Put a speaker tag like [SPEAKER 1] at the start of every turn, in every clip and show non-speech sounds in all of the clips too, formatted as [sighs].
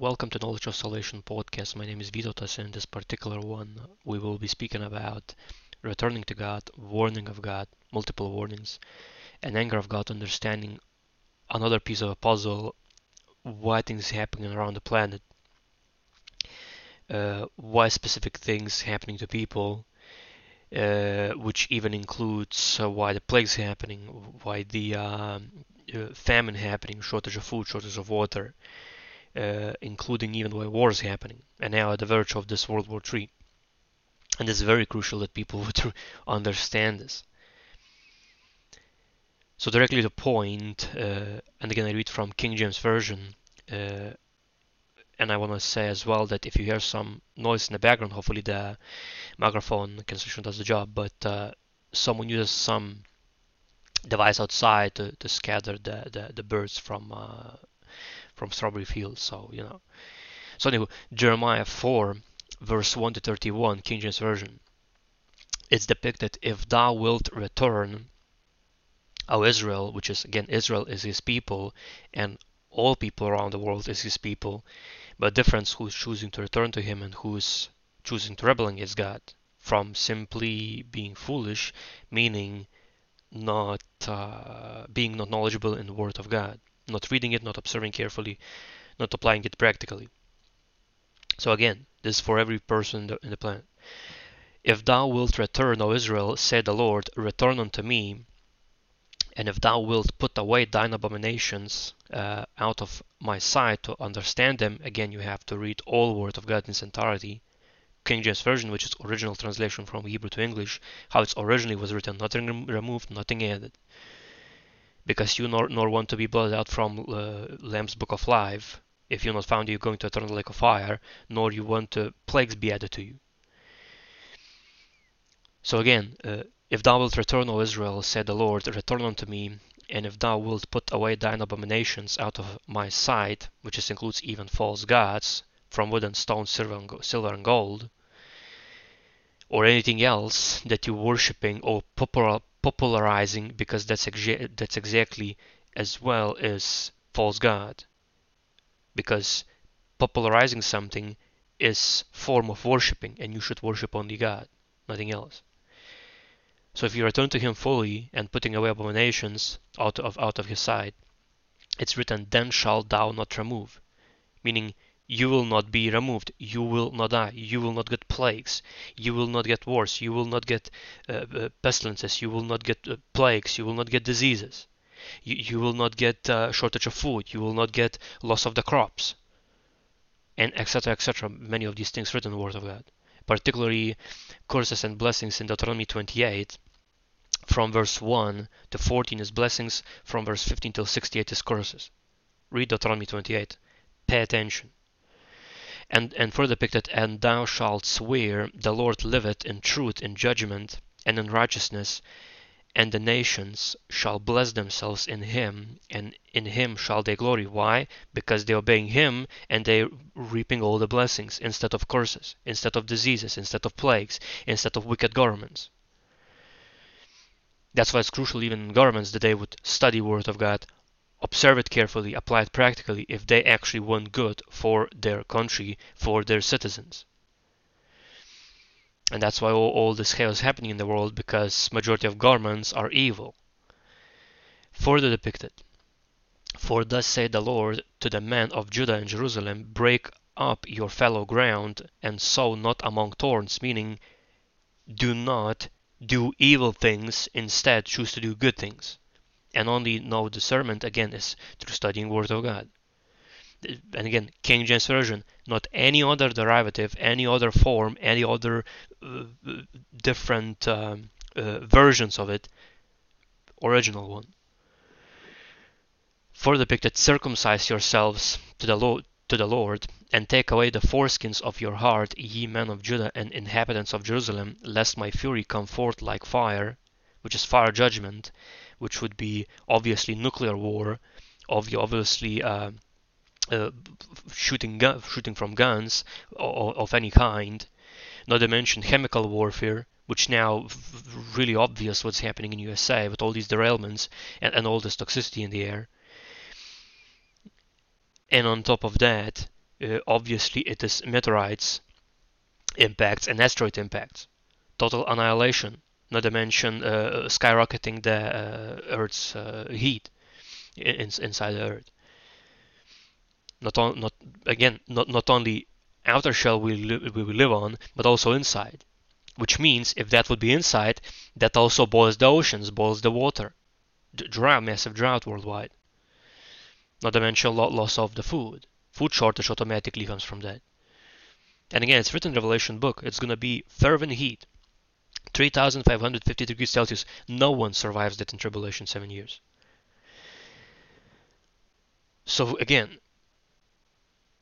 [SPEAKER 1] Welcome to Knowledge of Salvation podcast. My name is Vytautas. In this particular one, we will be speaking about returning to God, warning of God, multiple warnings, and anger of God, understanding another piece of a puzzle, why things happening around the planet, uh, why specific things happening to people, uh, which even includes uh, why the plagues happening, why the um, uh, famine happening, shortage of food, shortage of water uh, including even where wars happening, and now at the verge of this World War III. And it's very crucial that people [laughs] would understand this. So directly to point, uh, and again I read from King James Version, uh, and I want to say as well that if you hear some noise in the background, hopefully the microphone cancellation does the job, but uh, someone uses some device outside to, to scatter the, the, the birds from uh, from Strawberry Fields. So, you know. So anyway, Jeremiah 4, verse 1 to 31, King James Version. It's depicted, if thou wilt return, O Israel, which is again, Israel is his people, and all people around the world is his people, but difference who's choosing to return to him and who's choosing to rebel against God, from simply being foolish, meaning not uh, being not knowledgeable in the Word of God not reading it, not observing carefully, not applying it practically. So again, this is for every person in the planet. If thou wilt return, O Israel, said the Lord, return unto me, and if thou wilt put away thine abominations uh, out of my sight to understand them, again you have to read all Word of God in its entirety. King James Version, which is original translation from Hebrew to English, how it originally was written, nothing removed, nothing added because you nor, nor want to be blotted out from uh, Lamb's Book of Life, if you're not found, you're going to eternal lake of fire, nor you want uh, plagues be added to you. So again, uh, if thou wilt return, O Israel, said the Lord, return unto me, and if thou wilt put away thine abominations out of my sight, which includes even false gods, from wood and stone, silver and, silver and gold, or anything else that you're worshipping or popularizing because that's exa- that's exactly as well as false god. Because popularizing something is form of worshiping and you should worship only god nothing else. So if you return to him fully and putting away abominations out of out of his sight it's written then shalt thou not remove meaning you will not be removed. You will not die. You will not get plagues. You will not get wars. You will not get uh, uh, pestilences. You will not get uh, plagues. You will not get diseases. You, you will not get uh, shortage of food. You will not get loss of the crops. And etc. etc. Many of these things written in the Word of God. Particularly curses and blessings in Deuteronomy 28 from verse 1 to 14 is blessings, from verse 15 till 68 is curses. Read Deuteronomy 28. Pay attention and, and further depicted, And thou shalt swear, the Lord liveth in truth, in judgment, and in righteousness, and the nations shall bless themselves in him, and in him shall they glory. Why? Because they obeying him and they reaping all the blessings instead of curses, instead of diseases, instead of plagues, instead of wicked governments. That's why it's crucial even in governments that they would study Word of God, observe it carefully, apply it practically if they actually want good for their country, for their citizens. And that's why all, all this chaos is happening in the world because majority of governments are evil. Further depicted. For thus saith the Lord to the men of Judah and Jerusalem, break up your fallow ground and sow not among thorns, meaning do not do evil things, instead choose to do good things and only know discernment again is through studying Word of God. And again, King James Version, not any other derivative, any other form, any other uh, different um, uh, versions of it, original one. Further depicted, circumcise yourselves to the Lord, to the Lord, and take away the foreskins of your heart, ye men of Judah and inhabitants of Jerusalem, lest my fury come forth like fire, which is fire judgment, which would be obviously nuclear war, obviously uh, uh, shooting gun, shooting from guns of, of any kind. Not to mention chemical warfare, which now really obvious what's happening in USA with all these derailments and, and all this toxicity in the air. And on top of that, uh, obviously it is meteorites impacts and asteroid impacts. Total annihilation, not to mention uh, skyrocketing the uh, Earth's uh, heat in, inside the Earth. Not on, not again, not not only outer shell we, li- we live on, but also inside. Which means if that would be inside, that also boils the oceans, boils the water. Drought, massive drought worldwide. Not to mention loss of the food. Food shortage automatically comes from that. And again, it's written in Revelation book. It's to be fervent heat. 3,550 degrees Celsius. No one survives that in tribulation seven years. So again,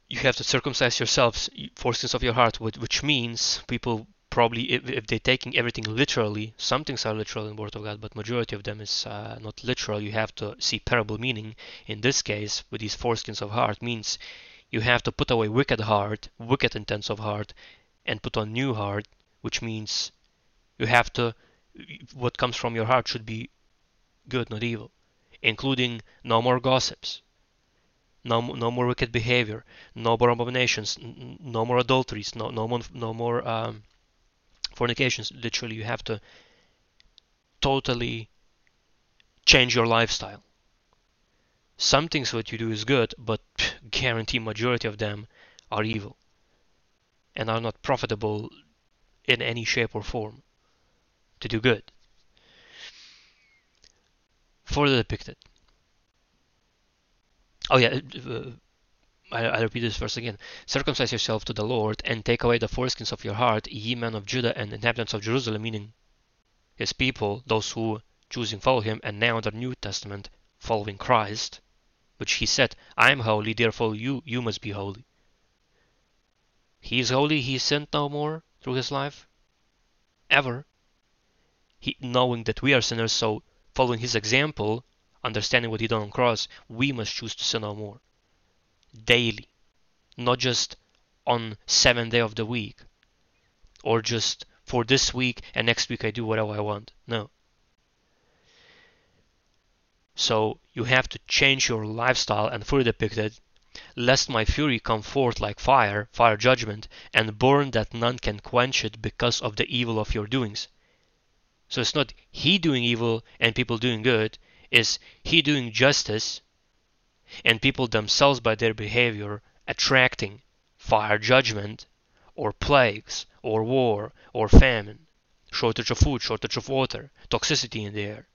[SPEAKER 1] you have to circumcise yourselves, forces of your heart, which means people probably, if, they're taking everything literally, some things are literal in the Word of God, but majority of them is uh, not literal. You have to see parable meaning. In this case, with these foreskins of heart, means you have to put away wicked heart, wicked intents of heart, and put on new heart, which means you have to, what comes from your heart should be good, not evil, including no more gossips, no, no more wicked behavior, no more abominations, no more adulteries, no, no more, no more um, fornications. Literally, you have to totally change your lifestyle. Some things what you do is good, but guarantee majority of them are evil and are not profitable in any shape or form to do good. Further depicted. Oh yeah, uh, I, I repeat this verse again. Circumcise yourself to the Lord and take away the foreskins of your heart, ye men of Judah and inhabitants of Jerusalem, meaning his people, those who choosing follow him, and now in the New Testament following Christ, which he said, I am holy, therefore you, you must be holy. He is holy, he sinned no more through his life, ever. He, knowing that we are sinners, so following his example, understanding what he done on cross, we must choose to sin no more. Daily. Not just on seventh day of the week. Or just for this week and next week I do whatever I want. No. So you have to change your lifestyle and further it, lest my fury come forth like fire, fire judgment, and burn that none can quench it because of the evil of your doings. So it's not he doing evil and people doing good, is he doing justice and people themselves by their behavior attracting fire judgment or plagues or war or famine, shortage of food, shortage of water, toxicity in the air,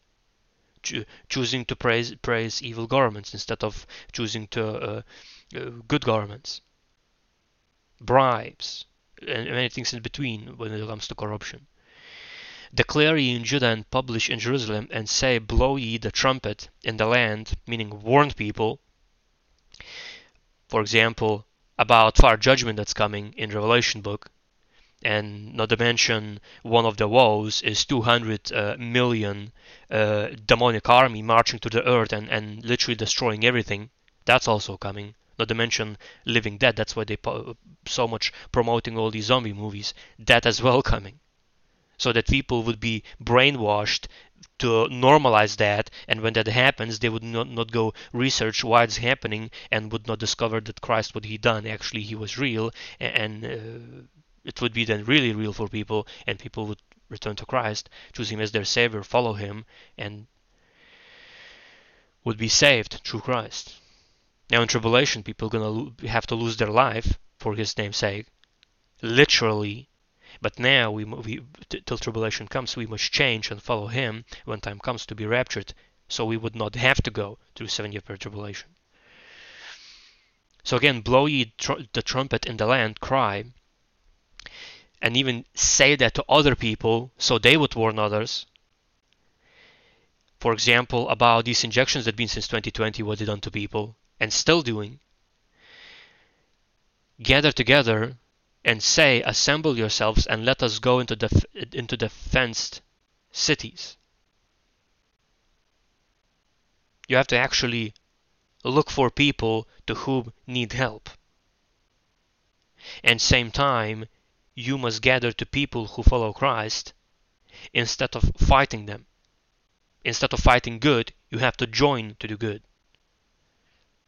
[SPEAKER 1] Cho- choosing to praise, praise evil governments instead of choosing to uh, uh, good governments, bribes, and many things in between when it comes to corruption. Declare ye in Judah and publish in Jerusalem, and say, Blow ye the trumpet in the land, meaning warn people. For example, about fire judgment that's coming in Revelation book, and not to mention one of the woes is 200 uh, million uh, demonic army marching to the earth and, and literally destroying everything. That's also coming. Not to mention Living Dead. That's why they po- so much promoting all these zombie movies. That as well [laughs] coming so that people would be brainwashed to normalize that and when that happens they would not, not go research why it's happening and would not discover that christ what he done actually he was real and uh, it would be then really real for people and people would return to christ choose him as their savior follow him and would be saved through christ. Now in tribulation people going to have to lose their life for his name's sake. Literally but now, we, we till tribulation comes, we must change and follow Him when time comes to be raptured, so we would not have to go through seven year tribulation. So again, blow ye tr- the trumpet in the land, cry, and even say that to other people so they would warn others. For example, about these injections that have been since 2020, what they done to people, and still doing. Gather together and say, Assemble yourselves and let us go into the, into the fenced cities. You have to actually look for people to whom need help. And same time, you must gather to people who follow Christ instead of fighting them. Instead of fighting good, you have to join to do good.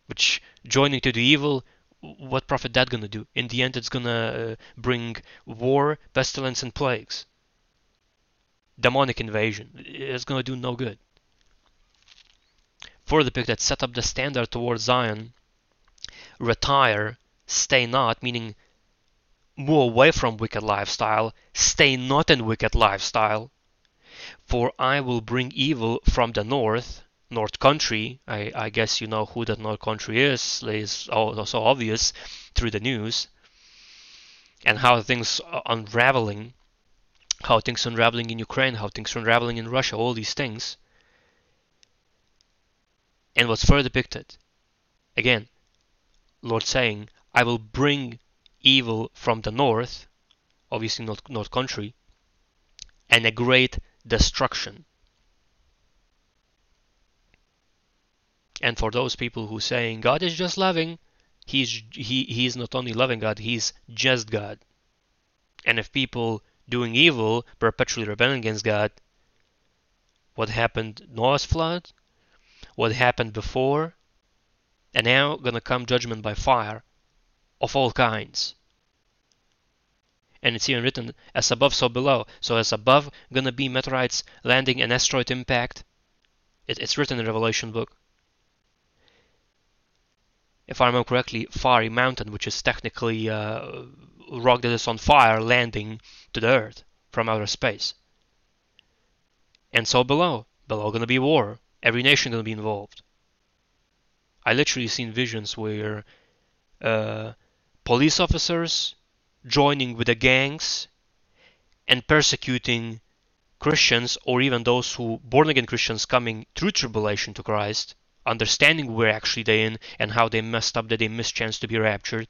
[SPEAKER 1] Which joining to do evil what profit that gonna do? In the end, it's gonna uh, bring war, pestilence, and plagues. Demonic invasion. It's gonna do no good. For the pick that set up the standard towards Zion, retire, stay not, meaning move away from wicked lifestyle, stay not in wicked lifestyle. For I will bring evil from the north, north country. I, I guess you know who that north country is. It's also obvious through the news and how things are unraveling, how things unraveling in Ukraine, how things unraveling in Russia, all these things. And what's further depicted, again, Lord saying, I will bring evil from the north, obviously not north country, and a great destruction. And for those people who saying God is just loving, he's he he's not only loving God, he's just God. And if people doing evil perpetually rebelling against God, what happened Noah's flood, what happened before, and now gonna come judgment by fire of all kinds. And it's even written as above, so below. So as above, gonna be meteorites landing an asteroid impact. It, it's written in Revelation book. If I remember correctly, Fiery Mountain, which is technically uh, rock that is on fire, landing to the Earth from outer space. And so below, below gonna be war. Every nation gonna be involved. I literally seen visions where uh, police officers joining with the gangs and persecuting Christians or even those who born again Christians coming through tribulation to Christ, understanding where actually they in and how they messed up that they missed chance to be raptured,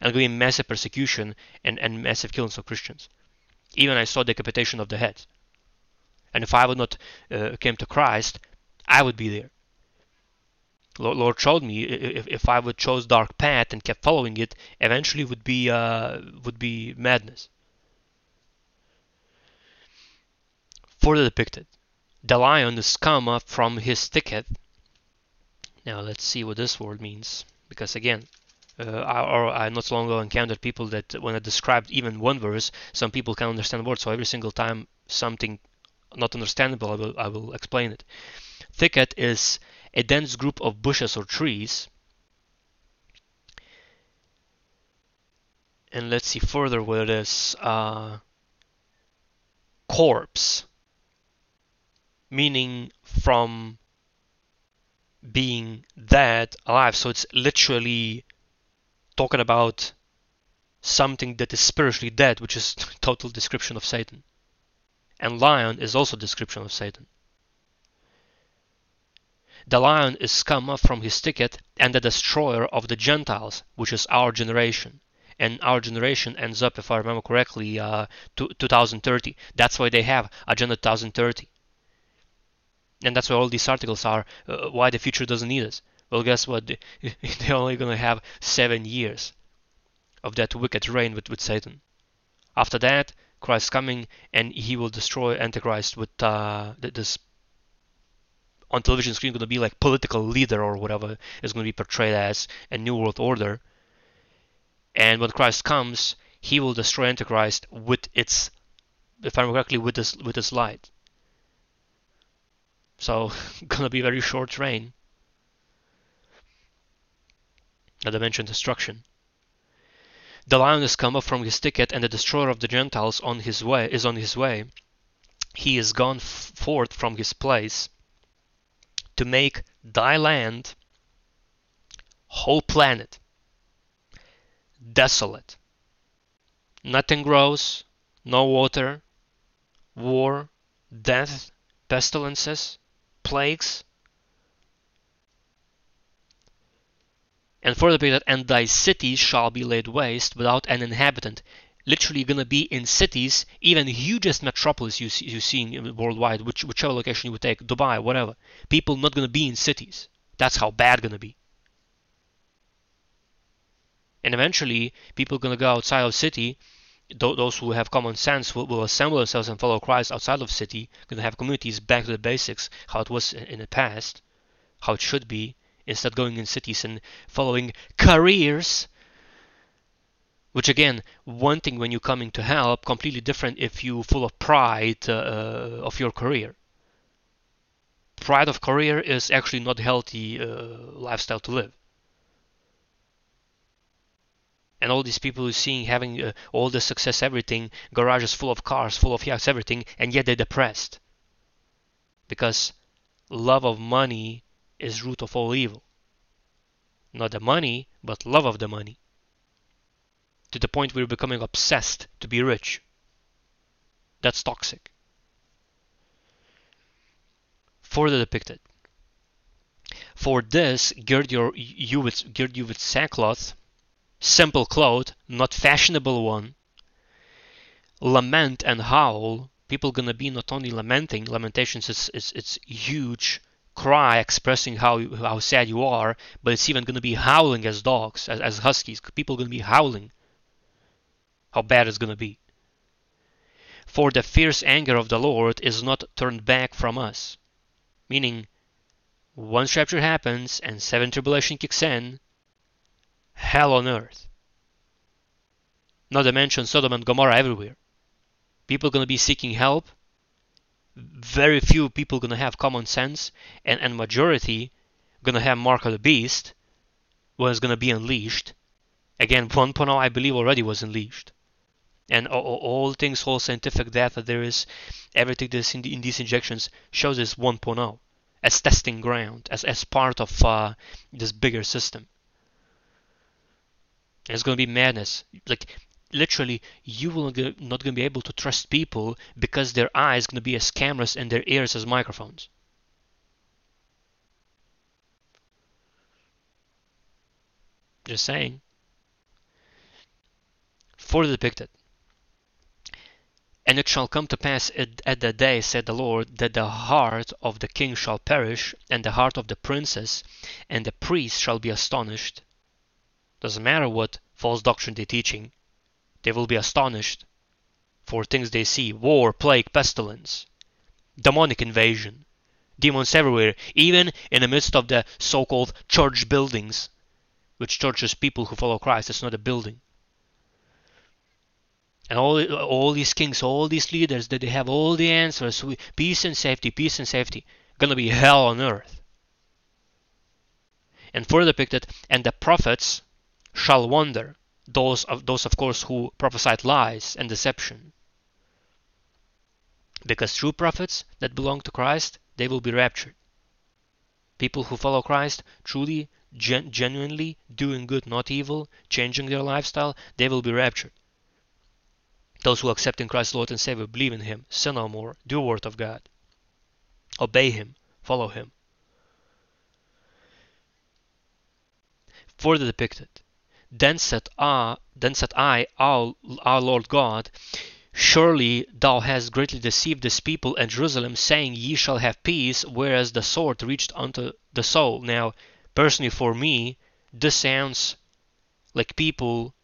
[SPEAKER 1] and going massive persecution and, and massive killings of Christians. Even I saw decapitation of the head. And if I would not uh, came to Christ, I would be there. Lord showed me if, if I would chose dark path and kept following it, eventually would be uh, would be madness. Further depicted, the lion is come up from his thicket. Now let's see what this word means, because again, uh, I, I not so long ago encountered people that when I described even one verse, some people can understand words. So every single time something not understandable, I will I will explain it. Thicket is a dense group of bushes or trees. And let's see further what it is. Uh, corpse, meaning from being dead alive. So it's literally talking about something that is spiritually dead, which is [laughs] total description of Satan. And lion is also description of Satan. The lion is come up from his thicket and the destroyer of the Gentiles, which is our generation. And our generation ends up, if I remember correctly, uh, to 2030. That's why they have Agenda 2030. And that's why all these articles are uh, why the future doesn't need us. Well, guess what? [laughs] They're only going to have seven years of that wicked reign with, with Satan. After that, Christ's coming and he will destroy Antichrist with uh, this on television screen going to be like political leader or whatever is going to be portrayed as a new world order. And when Christ comes, he will destroy Antichrist with its, if I remember correctly, with this with his light. So [laughs] gonna be very short. Not to mention destruction. The lion is come up from his thicket, and the destroyer of the Gentiles on his way is on his way. He is gone forth from his place to make thy land, whole planet, desolate. Nothing grows, no water, war, death, pestilences, plagues. And further that, and thy cities shall be laid waste without an inhabitant, literally to be in cities, even hugest metropolis you see, you worldwide, which, whichever location you would take, Dubai, whatever. People not to be in cities. That's how bad to be. And eventually, people to go outside of city. Those who have common sense will, will assemble themselves and follow Christ outside of city. Going to have communities back to the basics, how it was in the past, how it should be, instead of going in cities and following careers which again one thing when you're coming to help completely different if you full of pride uh, of your career pride of career is actually not healthy uh, lifestyle to live and all these people who seeing having uh, all the success everything garages full of cars full of yachts everything and yet they're depressed. Because love of money is root of all evil. Not the money but love of the money. To the point you're becoming obsessed to be rich. That's toxic. Further depicted. For this gird your you with gird you with sackcloth simple cloth, not fashionable one. Lament and howl. People gonna be not only lamenting, lamentations is it's it's huge cry expressing how how sad you are, but it's even gonna be howling as dogs, as, as huskies. People gonna be howling. How bad it's gonna be. For the fierce anger of the Lord is not turned back from us. Meaning, once rapture happens and seven tribulation kicks in, hell on earth. Not to mention Sodom and Gomorrah everywhere. People gonna be seeking help. Very few people gonna have common sense, and and majority gonna have mark of the beast when it's gonna be unleashed. Again, [laughs] 1.0 I believe already was unleashed. And all, all things, all scientific data there is, everything that's in, the, in these injections shows this 1.0 as testing ground, as, as part of uh, this bigger system. It's going to be madness. Like literally, you will not going to be able to trust people because their eyes going to be as cameras and their ears as microphones. Just saying. Further depicted. And it shall come to pass at, at that day, said the Lord, that the heart of the king shall perish, and the heart of the princess, and the priest shall be astonished, doesn't matter what false doctrine they're teaching, they will be astonished for things they see war, plague, pestilence, demonic invasion, demons everywhere, even in the midst of the so called church buildings, which churches people who follow Christ, it's not a building. And all, all these kings, all these leaders, that they have all the answers, peace and safety, peace and safety, gonna be hell on earth. And further depicted, and the prophets shall wonder, those of, those of course who prophesied lies and deception. Because true prophets that belong to Christ, they will be raptured. People who follow Christ, truly, gen- genuinely doing good, not evil, changing their lifestyle, they will be raptured. Those who accept in Christ Lord and Savior, believe in Him, sin no more, do word of God, obey Him, follow Him. Further depicted, then said I, then said I, our, our Lord God, Surely thou hast greatly deceived this people and Jerusalem, saying, Ye shall have peace, whereas the sword reached unto the soul. Now, personally for me, this sounds like people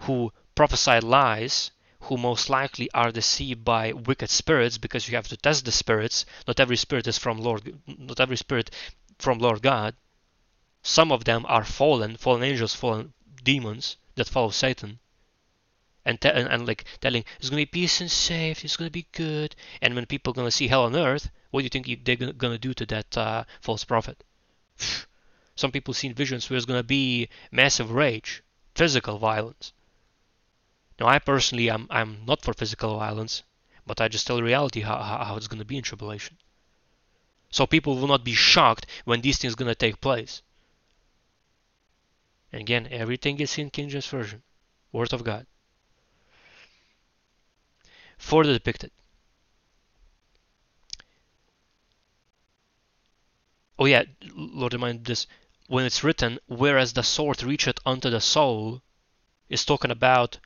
[SPEAKER 1] who prophesy lies, who most likely are deceived by wicked spirits, because you have to test the spirits. Not every spirit is from Lord not every spirit from Lord God. Some of them are fallen, fallen angels, fallen demons that follow Satan and, te- and, and, like telling it's gonna be peace and safe, it's gonna be good. And when people are gonna see hell on earth, what do you think they're gonna do to that uh, false prophet? [sighs] Some people see visions where it's gonna be massive rage, physical violence. Now, I personally, I'm I'm not for physical violence, but I just tell reality how how it's gonna be in tribulation. So people will not be shocked when these things gonna take place. And again, everything is in King James Version. Word of God. Further depicted. Oh yeah, Lord remind this. When it's written, whereas the sword reacheth unto the soul, is talking about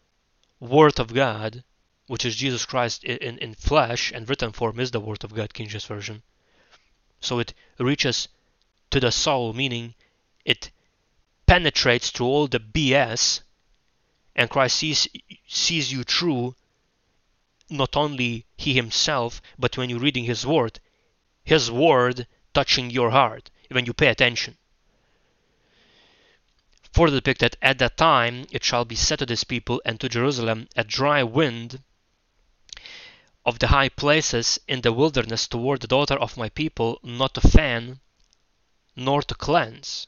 [SPEAKER 1] Word of God, which is Jesus Christ in, in flesh, and written form is the Word of God, King James Version. So it reaches to the soul, meaning it penetrates through all the BS, and Christ sees sees you through not only he himself, but when you're reading his word, his word touching your heart when you pay attention. For the depicted at that time it shall be said to this people and to Jerusalem a dry wind of the high places in the wilderness toward the daughter of my people, not to fan nor to cleanse.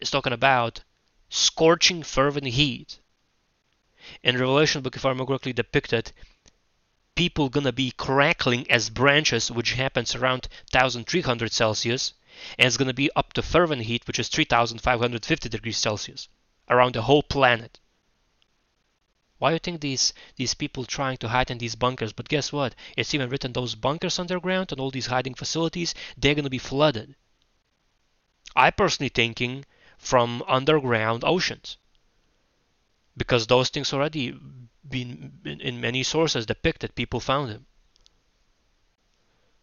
[SPEAKER 1] It's talking about scorching fervent heat. In Revelation book, if I remember correctly, depicted people gonna be crackling as branches, which happens around 1300 Celsius, and it's gonna be up to fervent heat, which is 3550 degrees Celsius, around the whole planet. Why do you think these these people trying to hide in these bunkers? But guess what? It's even written those bunkers underground and all these hiding facilities, they're gonna be flooded. I personally thinking from underground oceans. Because those things already been in many sources depicted people found them.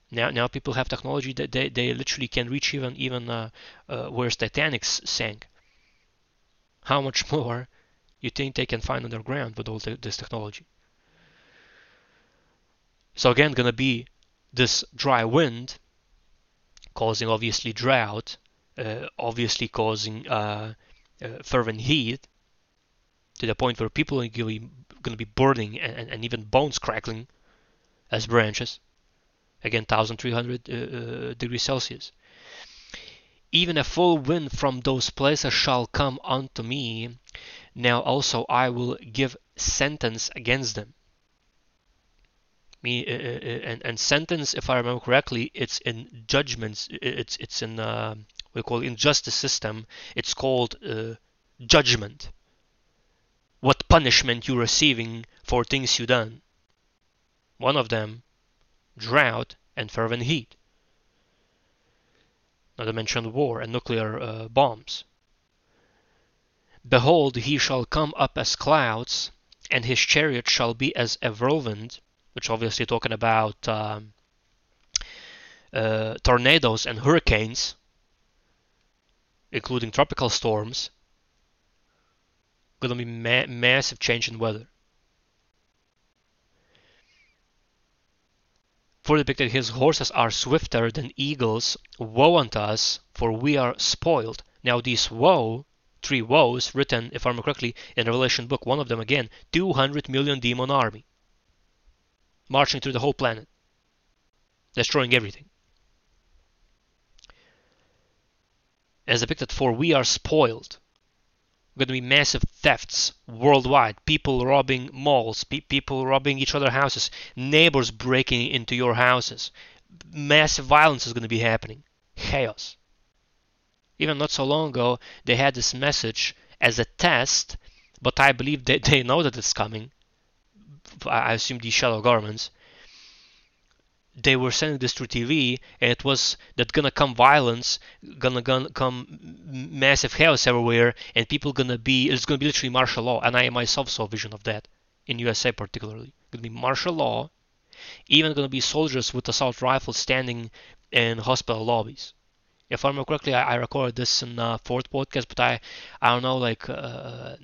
[SPEAKER 1] Now now people have technology that they, they literally can reach even even uh, uh, where Titanic sank. How much [laughs] more you think they can find underground with all the, this technology? So again gonna be this dry wind causing obviously drought obviously causing uh, uh, fervent heat to the point where people are going to be burning and, and even bones crackling as branches. Again, 1300 uh, uh, degrees Celsius. Even a full wind from those places shall come unto me. Now also I will give sentence against them. Me uh, uh, uh and, and sentence, if I remember correctly, it's in judgments. It's it's in uh, we call injustice system. It's called judgment what punishment you're receiving for things you done. One of them, drought and fervent heat. Not to mention war and nuclear uh, bombs. Behold, he shall come up as clouds, and his chariot shall be as a whirlwind, which obviously talking about um, uh, tornadoes and hurricanes, including tropical storms, going to be ma massive change in weather. For depicted his horses are swifter than eagles. Woe unto us, for we are spoiled. Now these woe, three woes, written, if I remember correctly, in Revelation book, one of them again, 200 million demon army. Marching through the whole planet. Destroying everything. As depicted, for we are spoiled going to be massive thefts worldwide. People robbing malls, pe- people robbing each other houses, neighbors breaking into your houses. Massive violence is going to be happening. Chaos. Even not so long ago, they had this message as a test, but I believe they, they know that it's coming. I assume these shadow governments they were sending this through TV, and it was that gonna come violence, gonna, gonna come massive chaos everywhere, and people gonna be it's gonna be literally martial law. And I myself saw a vision of that in USA particularly. Gonna be martial law, even gonna be soldiers with assault rifles standing in hospital lobbies. If I remember correctly, I, I recorded this in uh, fourth podcast, but I I don't know like uh,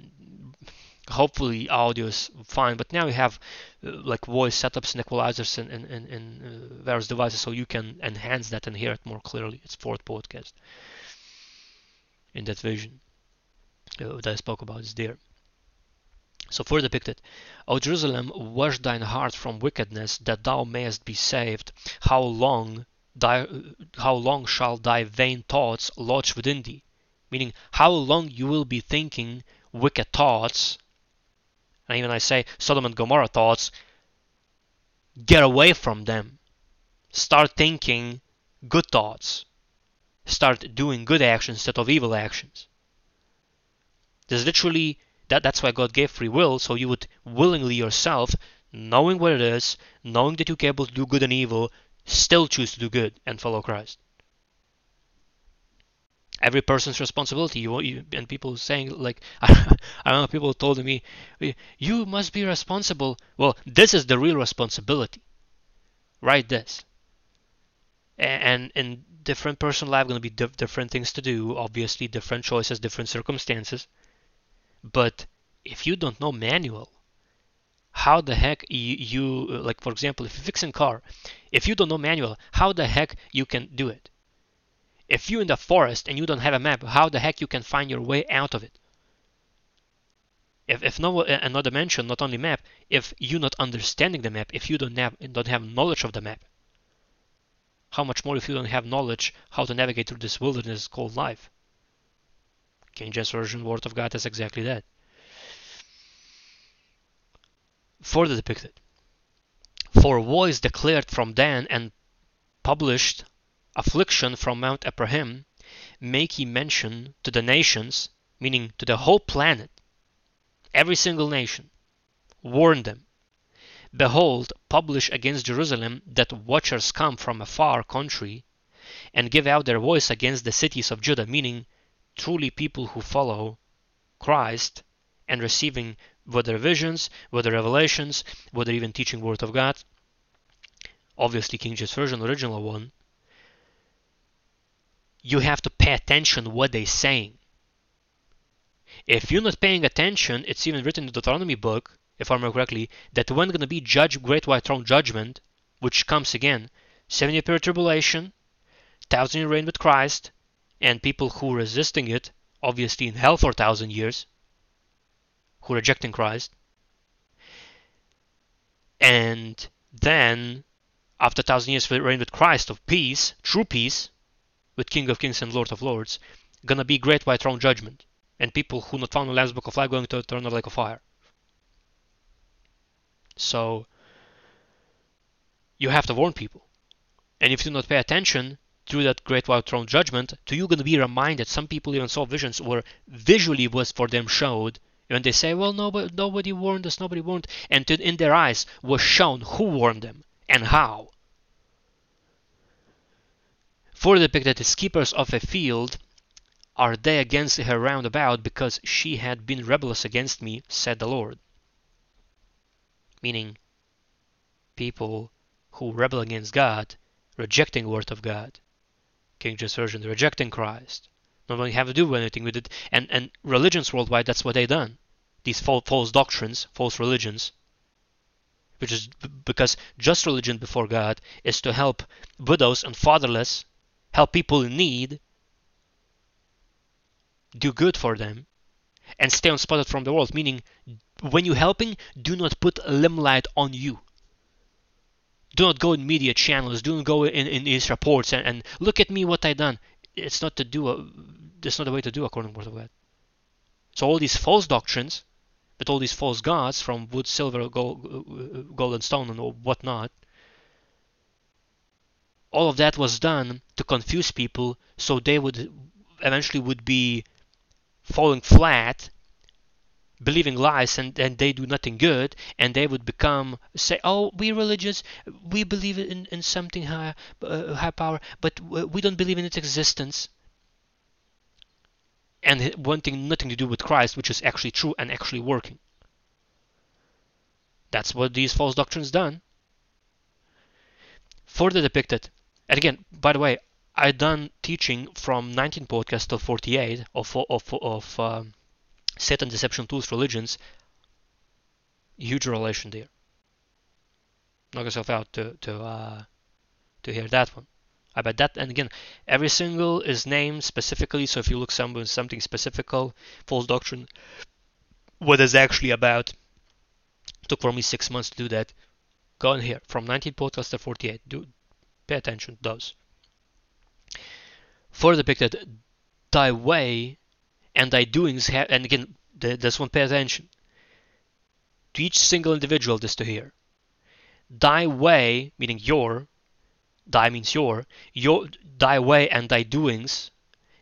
[SPEAKER 1] hopefully audio is fine but now you have uh, like voice setups and equalizers in, in, in uh, various devices so you can enhance that and hear it more clearly. It's fourth podcast in that vision uh, that I spoke about is there. So further depicted O Jerusalem wash thine heart from wickedness that thou mayest be saved. How long thy, uh, how long shall thy vain thoughts lodge within thee? Meaning how long you will be thinking wicked thoughts and even I say Sodom and Gomorrah thoughts, get away from them. Start thinking good thoughts. Start doing good actions instead of evil actions. There's literally that that's why God gave free will, so you would willingly yourself, knowing what it is, knowing that you're capable to do good and evil, still choose to do good and follow Christ every person's responsibility. You, you and people saying like [laughs] I, I know. People told me you must be responsible. Well, this is the real responsibility. Write this. And in different personal life, going to be different things to do. Obviously, different choices, different circumstances. But if you don't know manual, how the heck you, you like for example if you're fixing car if you don't know manual how the heck you can do it If you're in the forest and you don't have a map, how the heck you can find your way out of it? If, if no uh, another mention, not only map, if you're not understanding the map, if you don't have don't have knowledge of the map, how much more if you don't have knowledge how to navigate through this wilderness called life? King James Version Word of God is exactly that. Further depicted. For voice declared from Dan and published affliction from Mount Ephraim, make he mention to the nations, meaning to the whole planet, every single nation, warn them. Behold, publish against Jerusalem that watchers come from a far country, and give out their voice against the cities of Judah, meaning truly people who follow Christ and receiving whether visions, whether revelations, whether even teaching Word of God. Obviously, King James Version, original one. You have to pay attention what they're saying. If you're not paying attention, it's even written in the Deuteronomy book, if I remember correctly, that when going to be judged, great white throne judgment, which comes again, 70 year period tribulation, thousand year reign with Christ, and people who are resisting it, obviously in hell for a thousand years, who are rejecting Christ. And then, after a thousand years reign with Christ of peace, true peace, with King of Kings and Lord of Lords, gonna be great white throne judgment, and people who not found the Lamb's Book of Life going to turn eternal lake of fire. So you have to warn people. And if you do not pay attention through that great white throne judgment, to you to be reminded. Some people even saw visions where visually was for them showed. When they say, well, nobody, nobody warned us, nobody warned, and to, in their eyes was shown who warned them and how. For depicted as keepers of a field are they against her round about because she had been rebellious against me, said the Lord. Meaning, people who rebel against God, rejecting word of God. King James Version, rejecting Christ. Not only have to do anything with it, and, and religions worldwide, that's what they done. These false doctrines, false religions, which is because just religion before God is to help widows and fatherless, help people in need, do good for them, and stay unspotted from the world. Meaning, when you're helping, do not put a limelight on you. Do not go in media channels. Do not go in, in these reports and, and look at me what i done. It's not to do a, that's not the way to do according to the word. Of god so all these false doctrines with all these false gods from wood silver gold, uh, uh, gold and stone and whatnot all of that was done to confuse people so they would eventually would be falling flat believing lies and, and they do nothing good and they would become say oh we religious we believe in, in something higher uh, high power but we don't believe in its existence. And wanting nothing to do with christ which is actually true and actually working. That's what these false doctrines done. Further depicted and again by the way i done teaching from 19 podcast to 48 of of of um, Satan deception tools religions. Huge relation there. Knock yourself out to to uh, to hear that one. I bet that and again every single is named specifically so if you look somewhere something specific false doctrine what is actually about took for me six months to do that. Go in here from 19 podcast to 48 do pay attention to those further depicted thy way and thy doings have, and again, this one pay attention to each single individual this to hear. Thy way, meaning your, thy means your, your, thy way and thy doings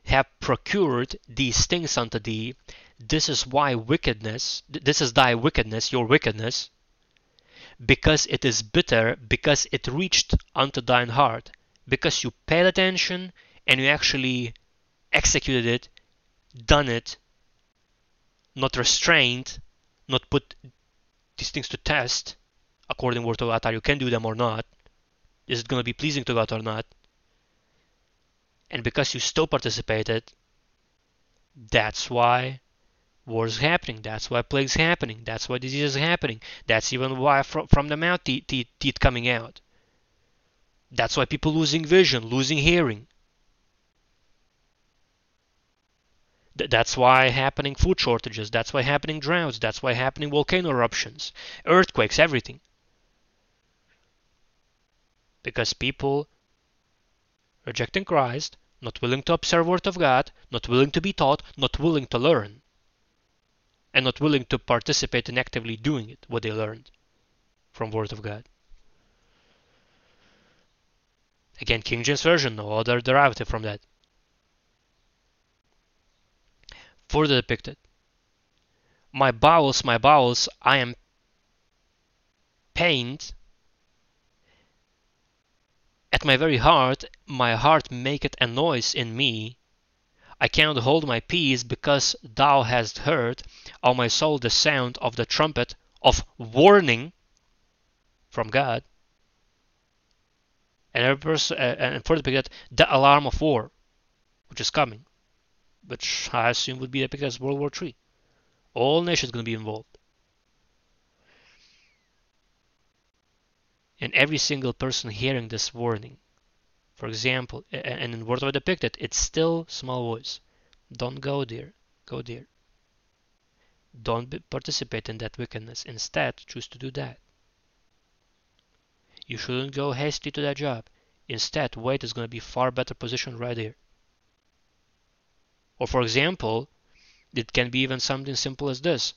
[SPEAKER 1] have procured these things unto thee. This is why wickedness, this is thy wickedness, your wickedness, because it is bitter, because it reached unto thine heart, because you paid attention and you actually executed it done it, not restrained, not put these things to test according to God, you can do them or not. Is it going to be pleasing to God or not? And because you still participated, that's why wars happening. That's why plagues happening. That's why diseases happening. That's even why from, from the mouth teeth, teeth, teeth coming out. That's why people losing vision, losing hearing. that's why happening food shortages. That's why happening droughts. That's why happening volcano eruptions, earthquakes, everything. Because people rejecting Christ, not willing to observe Word of God, not willing to be taught, not willing to learn, and not willing to participate in actively doing it, what they learned from Word of God. Again, King James Version, no other derivative from that. Further depicted. My bowels, my bowels, I am pained at my very heart, my heart maketh a noise in me. I cannot hold my peace because thou hast heard, O my soul, the sound of the trumpet of warning from God. And every person, uh, and further depicted the alarm of war, which is coming which I assume would be depicted as World War III. All nations going to be involved. And every single person hearing this warning, for example, and in Word of depicted, it's still small voice. Don't go there. Go there. Don't participate in that wickedness. Instead, choose to do that. You shouldn't go hasty to that job. Instead, wait is going to be far better position right here. Or for example, it can be even something simple as this.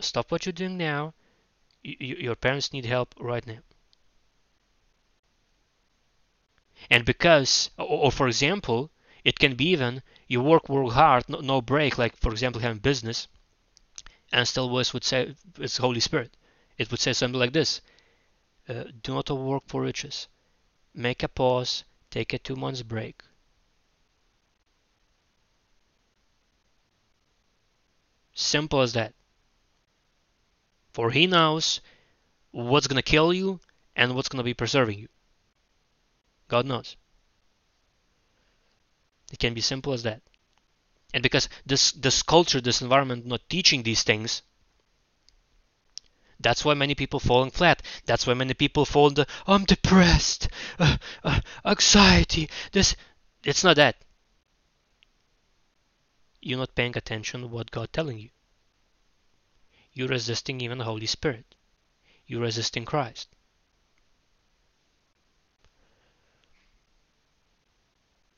[SPEAKER 1] Stop what you're doing now. your parents need help right now. And because, or, for example, it can be even you work, work hard, no, no break, like for example having business, and still voice would say, it's Holy Spirit. It would say something like this. Uh, do not work for riches. Make a pause, take a two months break. Simple as that. For he knows what's to kill you and what's to be preserving you. God knows. It can be simple as that. And because this this culture, this environment not teaching these things, that's why many people falling flat. That's why many people fall into I'm depressed, uh, uh, anxiety. This it's not that you're not paying attention to what God telling you. You're resisting even the Holy Spirit. You're resisting Christ.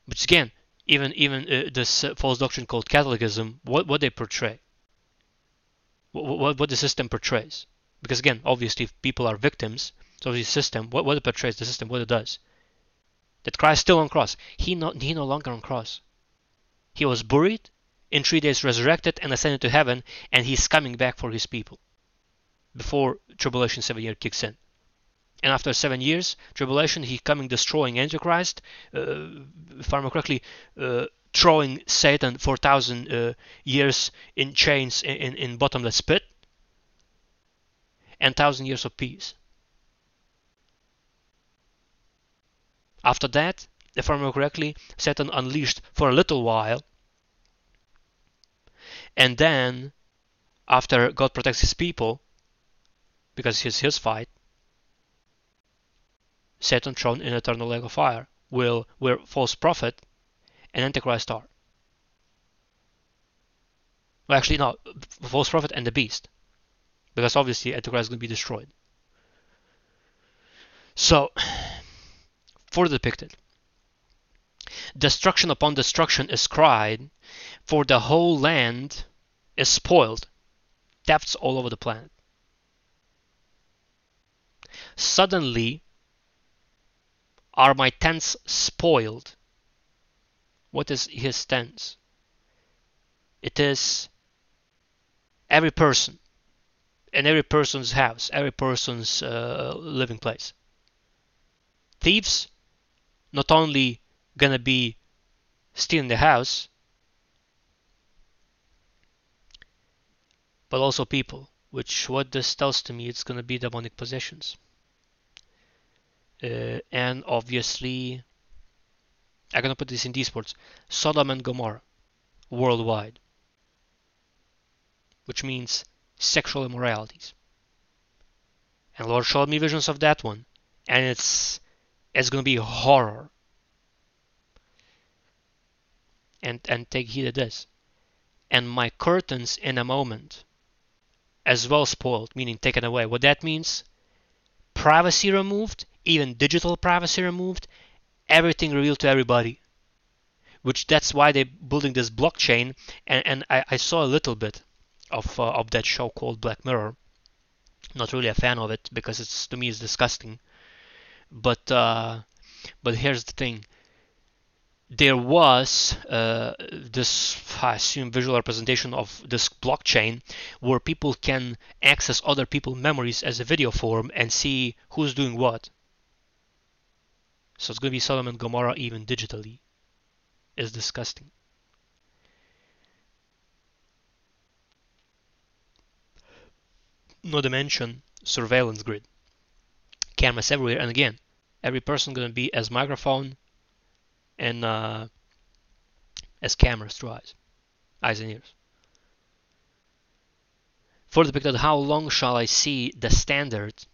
[SPEAKER 1] But again, even even uh, this uh, false doctrine called Catholicism, what what they portray, what, what what the system portrays, because again, obviously, if people are victims, so the system, what what it portrays, the system, what it does, that Christ still on cross, he not he no longer on cross, he was buried, in three days resurrected and ascended to heaven, and he's coming back for his people before tribulation seven year kicks in. And after seven years, tribulation, he coming destroying Antichrist, uh, if I remember correctly, uh, throwing Satan for thousand uh, years in chains in, in bottomless pit, and thousand years of peace. After that, if I remember correctly, Satan unleashed for a little while and then, after God protects his people, because it's his fight, Satan thrown in eternal lake of fire will where false prophet and antichrist are. Well, actually, no, false prophet and the beast, because obviously antichrist is going to be destroyed. So, [sighs] further depicted, destruction upon destruction is cried for the whole land is spoiled. Thefts all over the planet. Suddenly are my tents spoiled. What is his tents? It is every person in every person's house, every person's uh, living place. Thieves not only gonna be stealing the house, but also people, which what this tells to me it's to be demonic possessions. Uh, and obviously, I'm to put this in these words Sodom and Gomorrah worldwide, which means sexual immoralities. And Lord showed me visions of that one, and it's it's to be horror. And and take heed of this. and my curtains in a moment as well spoiled, meaning taken away. What that means, privacy removed, even digital privacy removed, everything revealed to everybody. Which that's why they're building this blockchain, and, and I, I saw a little bit of uh, of that show called Black Mirror. Not really a fan of it because it's to me it's disgusting. But uh, but here's the thing: there was uh, this, I assume, visual representation of this blockchain where people can access other people's memories as a video form and see who's doing what. So it's going to be Sodom and Gomorrah even digitally. It's disgusting. Not to mention surveillance grid. Cameras everywhere, and again, every person going to be as microphone and uh, as cameras through eyes, eyes and ears. For the picture, how long shall I see the standard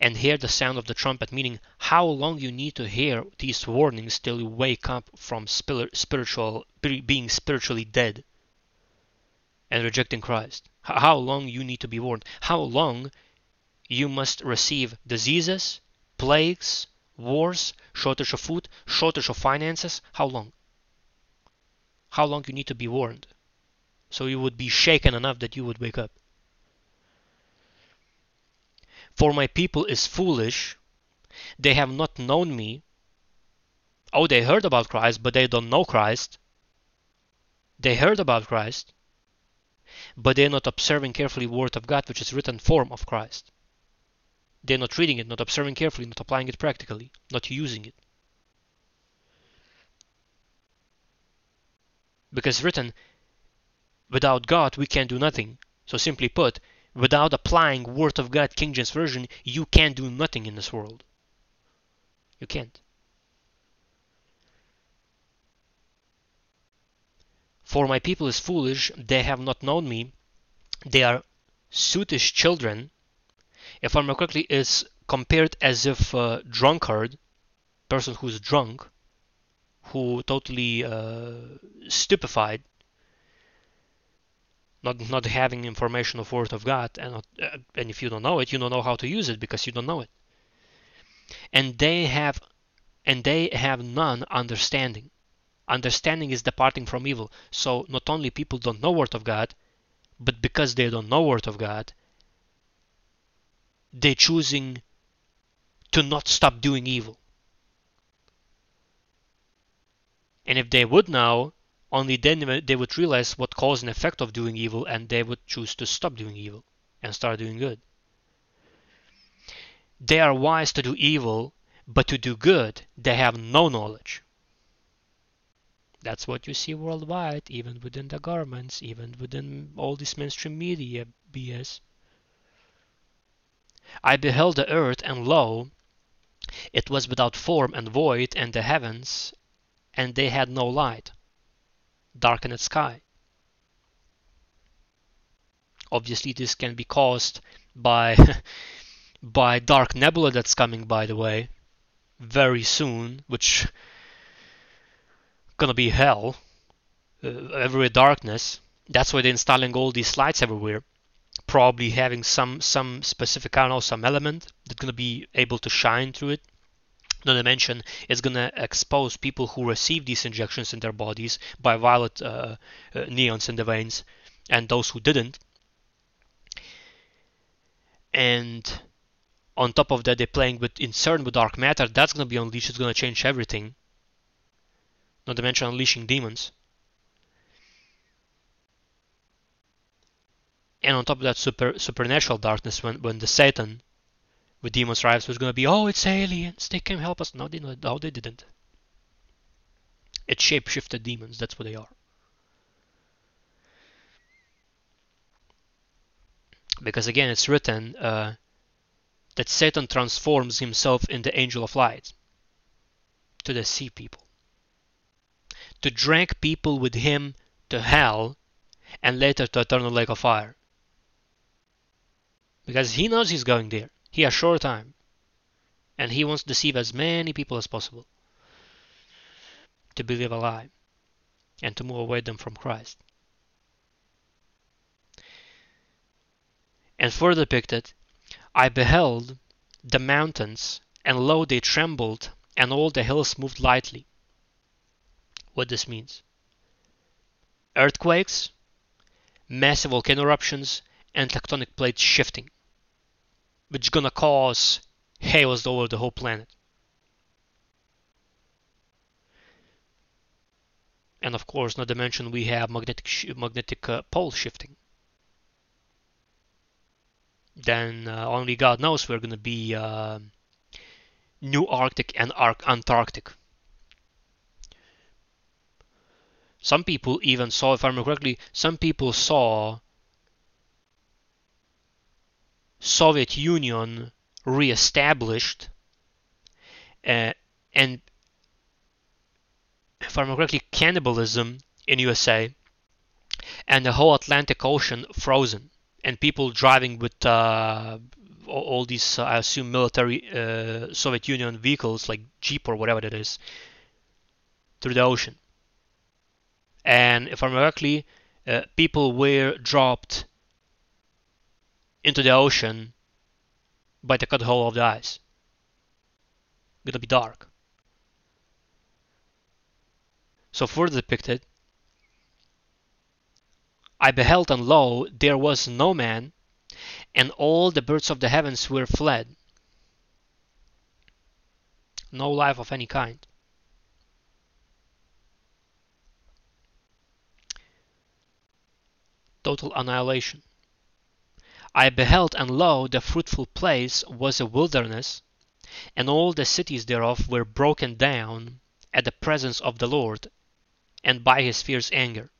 [SPEAKER 1] and hear the sound of the trumpet, meaning how long you need to hear these warnings till you wake up from spiritual being spiritually dead and rejecting Christ. How long you need to be warned. How long you must receive diseases, plagues, wars, shortage of food, shortage of finances. How long? How long you need to be warned? So you would be shaken enough that you would wake up. For my people is foolish. They have not known me. Oh, they heard about Christ, but they don't know Christ. They heard about Christ, but they're not observing carefully word of God, which is written form of Christ. They're not reading it, not observing carefully, not applying it practically, not using it. Because written, without God we can do nothing. So simply put, without applying Word of God King James Version, you can't do nothing in this world. You can't. For my people is foolish, they have not known me. They are sootish children, if I remember correctly, is compared as if a drunkard, person who's drunk, who totally uh, stupefied, not not having information of word of God, and not, uh, and if you don't know it, you don't know how to use it because you don't know it. And they have, and they have none understanding. Understanding is departing from evil. So not only people don't know word of God, but because they don't know word of God, they're choosing to not stop doing evil. And if they would now, only then they would realize what cause and effect of doing evil and they would choose to stop doing evil and start doing good. They are wise to do evil, but to do good they have no knowledge. That's what you see worldwide, even within the governments, even within all this mainstream media BS. I beheld the earth, and lo, it was without form and void, and the heavens, and they had no light, darkened sky. Obviously, this can be caused by [laughs] by dark nebula that's coming, by the way, very soon, which gonna be hell. Uh, everywhere darkness. That's why they're installing all these lights everywhere probably having some some specific I don't know some element that's gonna be able to shine through it. Not to mention, it's gonna expose people who receive these injections in their bodies by violet uh, uh, neons in the veins, and those who didn't. And on top of that, they're playing with insert with dark matter. That's gonna be unleashed. It's gonna change everything. Not to mention unleashing demons. and on top of that super supernatural darkness when, when the satan with demons arrives was going to be oh it's aliens. They came help us. No they, no, they didn't. It shape-shifted demons. That's what they are. Because again it's written uh, that satan transforms himself in the angel of light to the sea people. To drag people with him to hell and later to eternal lake of fire. Because he knows he's going there. He has short time, and he wants to deceive as many people as possible to believe a lie and to move away them from Christ. And further depicted, I beheld the mountains, and lo, they trembled, and all the hills moved lightly. What this means? Earthquakes, massive volcano eruptions, and tectonic plates shifting which is gonna cause halos over the whole planet. And of course, not to mention we have magnetic magnetic uh, pole shifting. Then uh, only God knows we're gonna be uh, New Arctic and Arc Antarctic. Some people even saw, if I remember correctly, some people saw Soviet Union re-established uh, and if I correctly, cannibalism in USA and the whole Atlantic Ocean frozen and people driving with uh, all these, uh, I assume, military uh, Soviet Union vehicles like Jeep or whatever that is, through the ocean. And if I remember correctly, people were dropped into the ocean by the cut hole of the ice. Gonna be dark. So further depicted, I beheld and lo, there was no man, and all the birds of the heavens were fled. No life of any kind. Total annihilation. I beheld, and lo, the fruitful place was a wilderness, and all the cities thereof were broken down at the presence of the Lord, and by his fierce anger.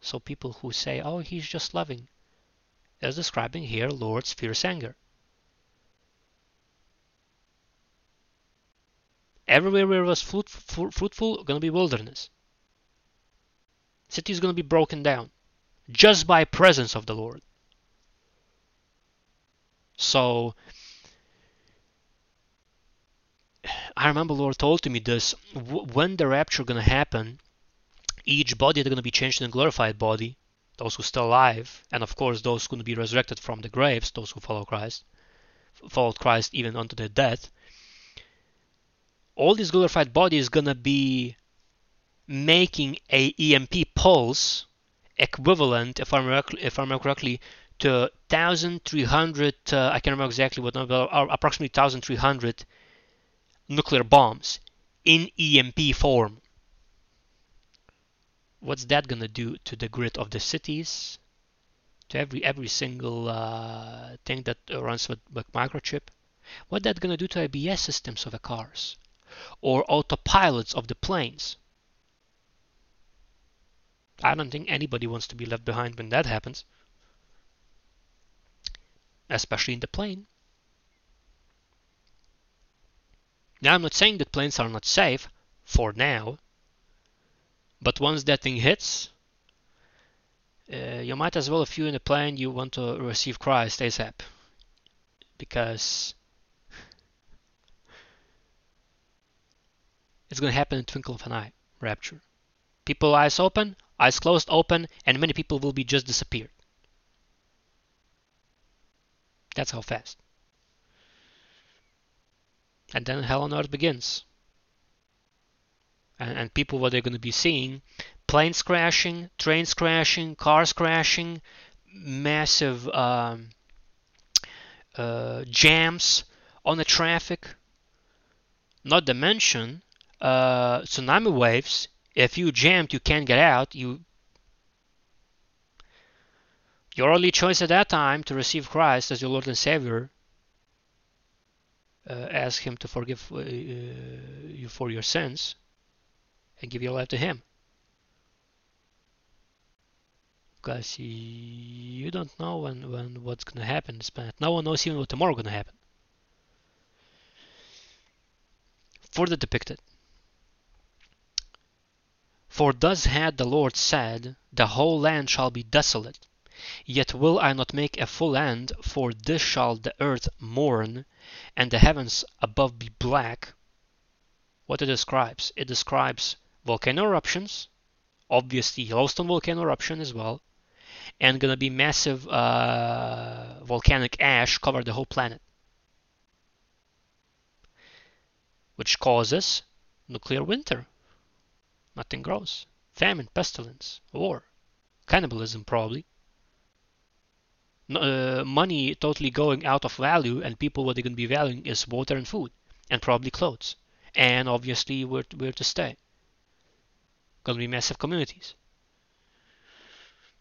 [SPEAKER 1] So people who say, oh, he's just loving, is describing here Lord's fierce anger. Everywhere where it was fruit, fruitful, gonna be wilderness. City is gonna be broken down just by presence of the Lord. So I remember Lord told to me this when the rapture gonna happen, each body is gonna be changed in a glorified body, those who still alive, and of course those who gonna be resurrected from the graves, those who follow Christ, followed Christ even unto their death. All these glorified body is gonna be making a EMP pulse equivalent, if I remember, if I remember correctly, to 1,300, uh, I can't remember exactly what number, approximately 1,300 nuclear bombs in EMP form. What's that gonna do to the grid of the cities? To every every single uh, thing that runs with, with microchip? What that gonna do to ABS systems of the cars? Or autopilots of the planes? I don't think anybody wants to be left behind when that happens especially in the plane. Now, I'm not saying that planes are not safe for now, but once that thing hits, uh, you might as well, if you're in a plane, you want to receive Christ ASAP. Because it's going to happen in the twinkle of an eye, rapture. People eyes open, eyes closed open, and many people will be just disappeared. That's how fast. And then hell on earth begins. And, and people, what they're going to be seeing, planes crashing, trains crashing, cars crashing, massive um, uh, jams on the traffic. Not to mention uh, tsunami waves. If you jammed, you can't get out. You your only choice at that time to receive Christ as your Lord and Savior, uh, ask Him to forgive uh, you for your sins, and give your life to Him. Because you don't know when, when what's going to happen. No one knows even what tomorrow going to happen. Further depicted. For thus had the Lord said, The whole land shall be desolate, Yet will I not make a full end, for this shall the earth mourn, and the heavens above be black. What it describes? It describes volcano eruptions, obviously Yellowstone volcano eruption as well, and gonna be massive uh, volcanic ash cover the whole planet, which causes nuclear winter. Nothing grows. Famine, pestilence, war, cannibalism, probably. Uh, money totally going out of value, and people what they're going to be valuing is water and food, and probably clothes, and obviously where where to stay. Going to be massive communities.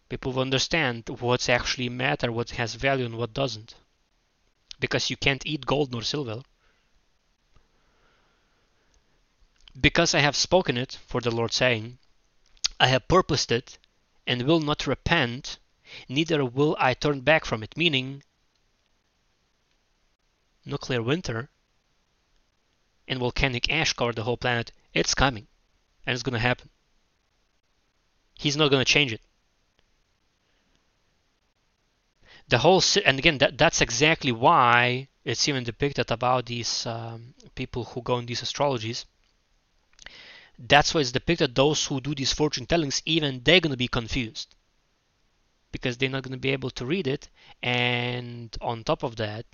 [SPEAKER 1] People will understand what's actually matter, what has value, and what doesn't, because you can't eat gold nor silver. Because I have spoken it, for the Lord saying, I have purposed it, and will not repent, neither will I turn back from it. Meaning, nuclear winter and volcanic ash cover the whole planet. It's coming, and it's gonna happen. He's not gonna change it. The whole and again that that's exactly why it's even depicted about these um, people who go in these astrologies that's why it's depicted those who do these fortune tellings, even they're going to be confused because they're not going to be able to read it. And on top of that,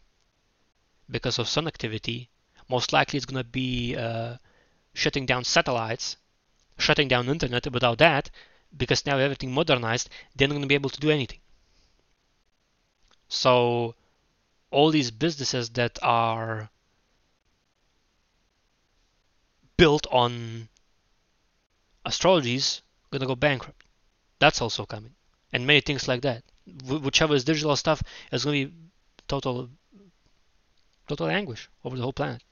[SPEAKER 1] because of sun activity, most likely it's going to be uh, shutting down satellites, shutting down internet. Without that, because now everything modernized, they're not going to be able to do anything. So all these businesses that are built on astrology is gonna go bankrupt. That's also coming, and many things like that. whichever is digital stuff is gonna be total, total anguish over the whole planet.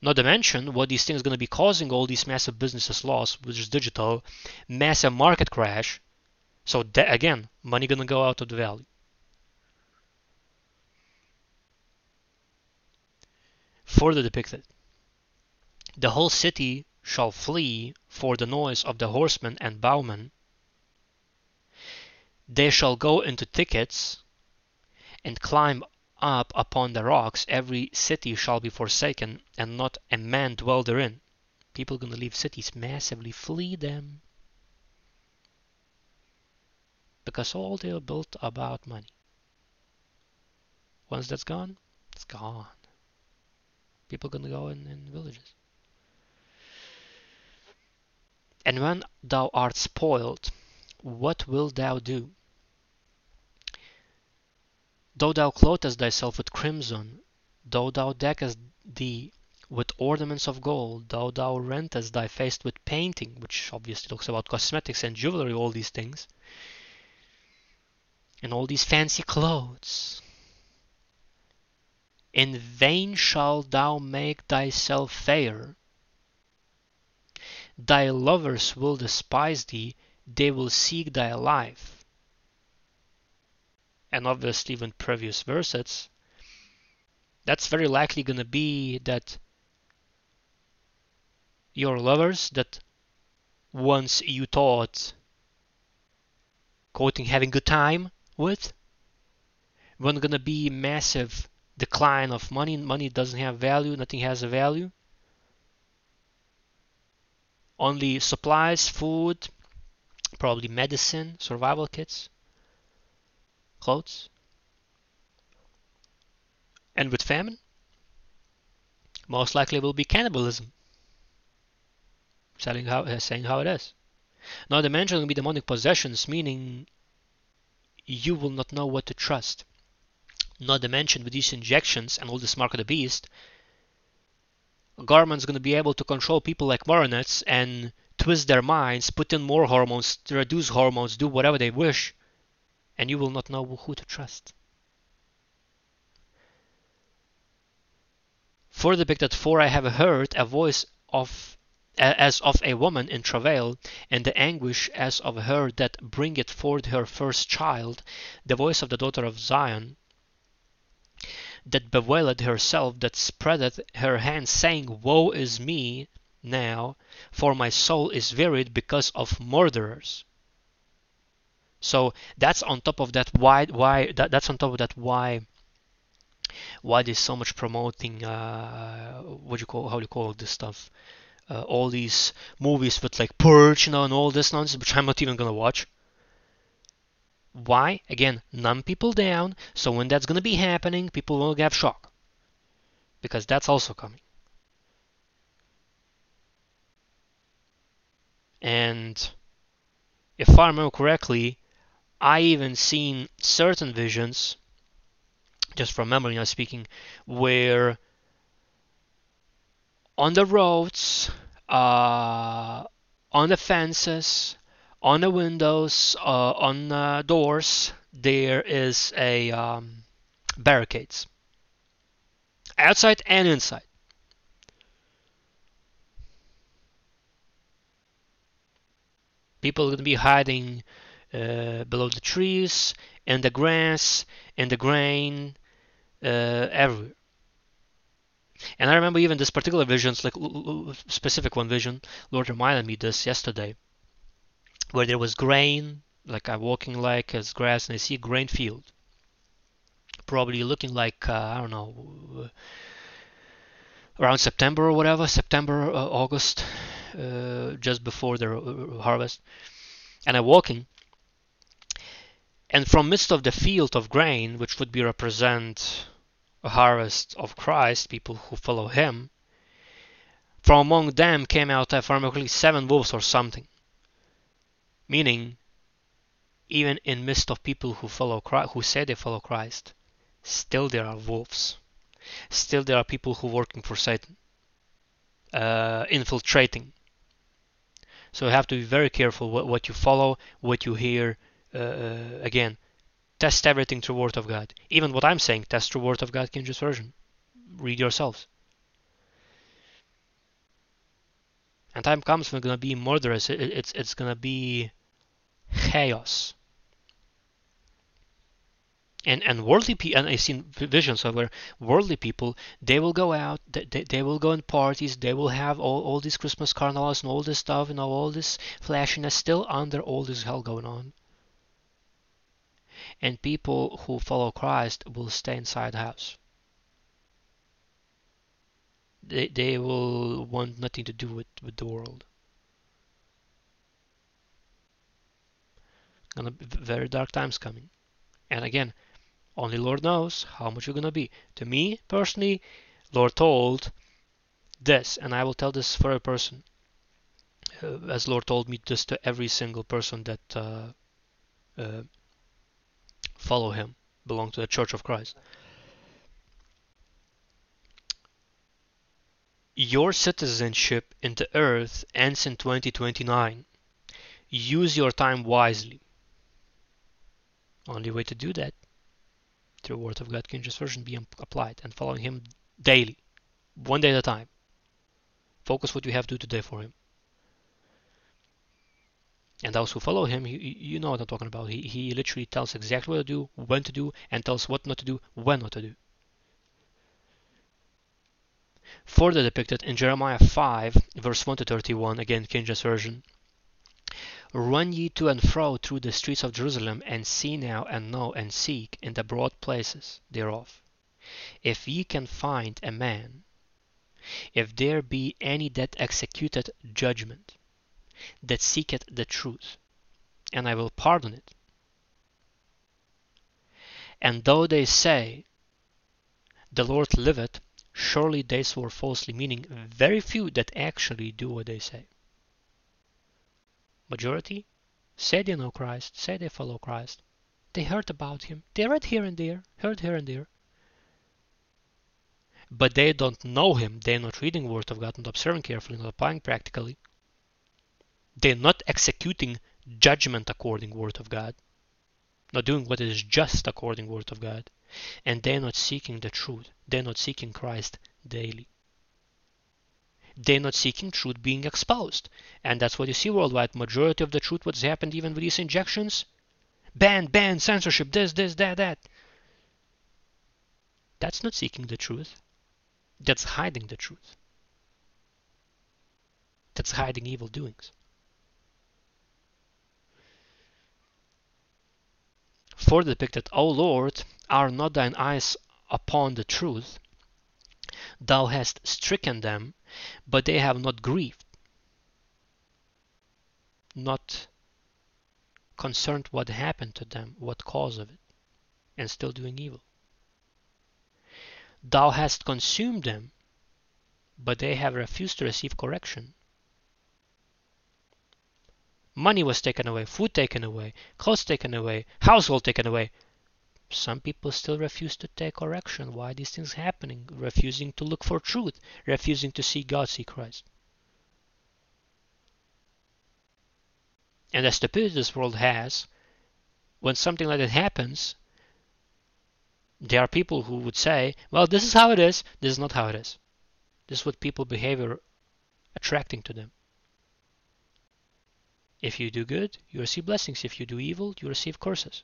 [SPEAKER 1] Not to mention what these things are going to be causing all these massive businesses loss, which is digital, massive market crash. So that, again, money going to go out of the value. Further depicted. The whole city shall flee for the noise of the horsemen and bowmen. They shall go into thickets and climb up upon the rocks. Every city shall be forsaken, and not a man dwell therein. People gonna leave cities massively, flee them. Because all they are built about money. Once that's gone, it's gone. People are gonna go in, in villages. And when thou art spoiled, what wilt thou do? Though thou clothest thyself with crimson, though thou deckest thee with ornaments of gold, though thou rentest thy face with painting, which obviously talks about cosmetics and jewelry, all these things, and all these fancy clothes, in vain shalt thou make thyself fair, Thy lovers will despise thee, they will seek thy life. And obviously, even previous verses, that's very likely going to be that your lovers that once you thought quoting having good time with when going to be massive decline of money money doesn't have value nothing has a value only supplies, food, probably medicine, survival kits, clothes. And with famine, most likely will be cannibalism. Selling how, uh, saying how it is. Now the mention will be demonic possessions, meaning you will not know what to trust. Not to mention with these injections and all this mark of the beast, government's going to be able to control people like marionettes and twist their minds, put in more hormones, reduce hormones, do whatever they wish, and you will not know who to trust. For the depicted, for I have heard a voice of as of a woman in travail, and the anguish as of her that bringeth forth her first child, the voice of the daughter of Zion, that bewailed herself, that spreadeth her hands, saying, Woe is me now, for my soul is wearied because of murderers. So that's on top of that why why that, that's on top of that why why there's so much promoting uh, what you call how do you call this stuff uh, all these movies with like purge you know and all this nonsense which I'm not even gonna watch Why? Again, numb people down, so when that's going to be happening, people will have shock. Because that's also coming. And if I remember correctly, I even seen certain visions, just from memory now speaking, where on the roads, uh, on the fences, on the windows, uh, on the doors, there is a um, barricades, outside and inside. People are going to be hiding uh, below the trees, in the grass, in the grain, uh, everywhere. And I remember even this particular vision, like specific one vision, Lord reminded me this yesterday, where there was grain, like I'm walking like as grass, and I see a grain field, probably looking like uh, I don't know, around September or whatever, September, uh, August, uh, just before the uh, harvest, and I'm walking, and from midst of the field of grain, which would be represent a harvest of Christ, people who follow him, from among them came out approximately seven wolves or something. Meaning, even in midst of people who follow Christ, who say they follow Christ, still there are wolves. Still there are people who are working for Satan, uh, infiltrating. So you have to be very careful what, what you follow, what you hear. Uh, uh again, test everything through Word of God. Even what I'm saying, test through Word of God, King James Version. Read yourselves. And time comes when it's gonna be murderous. It, it's it's gonna be chaos. And and worldly people, and I've seen visions of where worldly people, they will go out, they, they will go in parties, they will have all, all these Christmas carnivals and all this stuff, and all this flashiness, still under all this hell going on and people who follow Christ will stay inside the house. They, they will want nothing to do with, with the world. Gonna be very dark times coming. And again, only Lord knows how much you're gonna be. To me personally, Lord told this, and I will tell this for a person, uh, as Lord told me this to every single person that uh, uh, follow him, belong to the Church of Christ. Your citizenship in the earth ends in 2029. Use your time wisely. Only way to do that through Word of God King James Version be applied and following Him daily, one day at a time. Focus what you have to do today for Him. And those who follow him, you, you know what I'm talking about. He, he literally tells exactly what to do, when to do, and tells what not to do, when not to do. Further depicted in Jeremiah 5, verse 1 to 31, again, King James Version. Run ye to and fro through the streets of Jerusalem, and see now, and know, and seek in the broad places thereof. If ye can find a man, if there be any that executed judgment, that seeketh the truth, and I will pardon it. And though they say, The Lord liveth, surely they swear falsely, meaning very few that actually do what they say. Majority say they know Christ, say they follow Christ. They heard about him. They read here and there, heard here and there. But they don't know him. They're not reading Word of God, not observing carefully, not applying practically. They're not executing judgment according word of God, not doing what is just according word of God, and they're not seeking the truth. They're not seeking Christ daily. They're not seeking truth being exposed. And that's what you see worldwide. Majority of the truth, what's happened even with these injections, ban, ban, censorship, this, this, that, that. That's not seeking the truth. That's hiding the truth. That's hiding evil doings. For the depicted, O Lord, are not thine eyes upon the truth? Thou hast stricken them, but they have not grieved. Not concerned what happened to them, what cause of it, and still doing evil. Thou hast consumed them, but they have refused to receive correction. Money was taken away, food taken away, clothes taken away, household taken away. Some people still refuse to take correction. Why these things happening? Refusing to look for truth, refusing to see God, see Christ. And the stupidity this world has, when something like that happens, there are people who would say, well, this is how it is, this is not how it is. This is what people behavior attracting to them. If you do good, you receive blessings. If you do evil, you receive curses.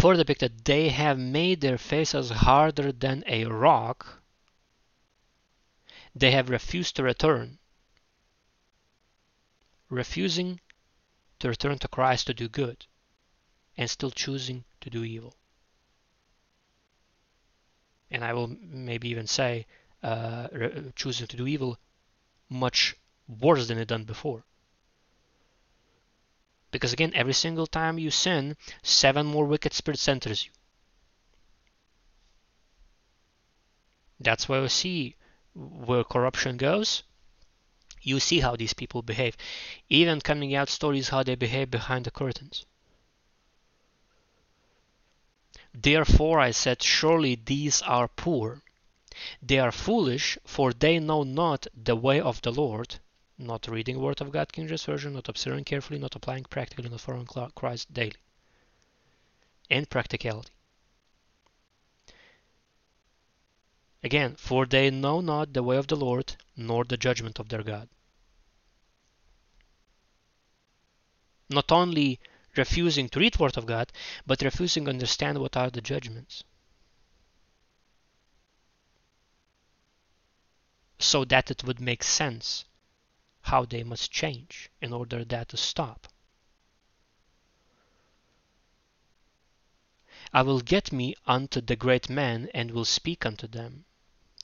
[SPEAKER 1] Further depicted, they have made their faces harder than a rock. They have refused to return. Refusing to return to Christ to do good and still choosing to do evil. And I will maybe even say uh, choosing to do evil much worse than it done before. Because again, every single time you sin, seven more wicked spirits enters you. That's why we see where corruption goes. You see how these people behave. Even coming out stories how they behave behind the curtains. Therefore I said, Surely these are poor, they are foolish, for they know not the way of the Lord, not reading Word of God, King James Version, not observing carefully, not applying practically, not following Christ daily. And practicality. Again, for they know not the way of the Lord, nor the judgment of their God. Not only refusing to read Word of God, but refusing to understand what are the judgments. so that it would make sense how they must change in order that to stop. I will get me unto the great men and will speak unto them,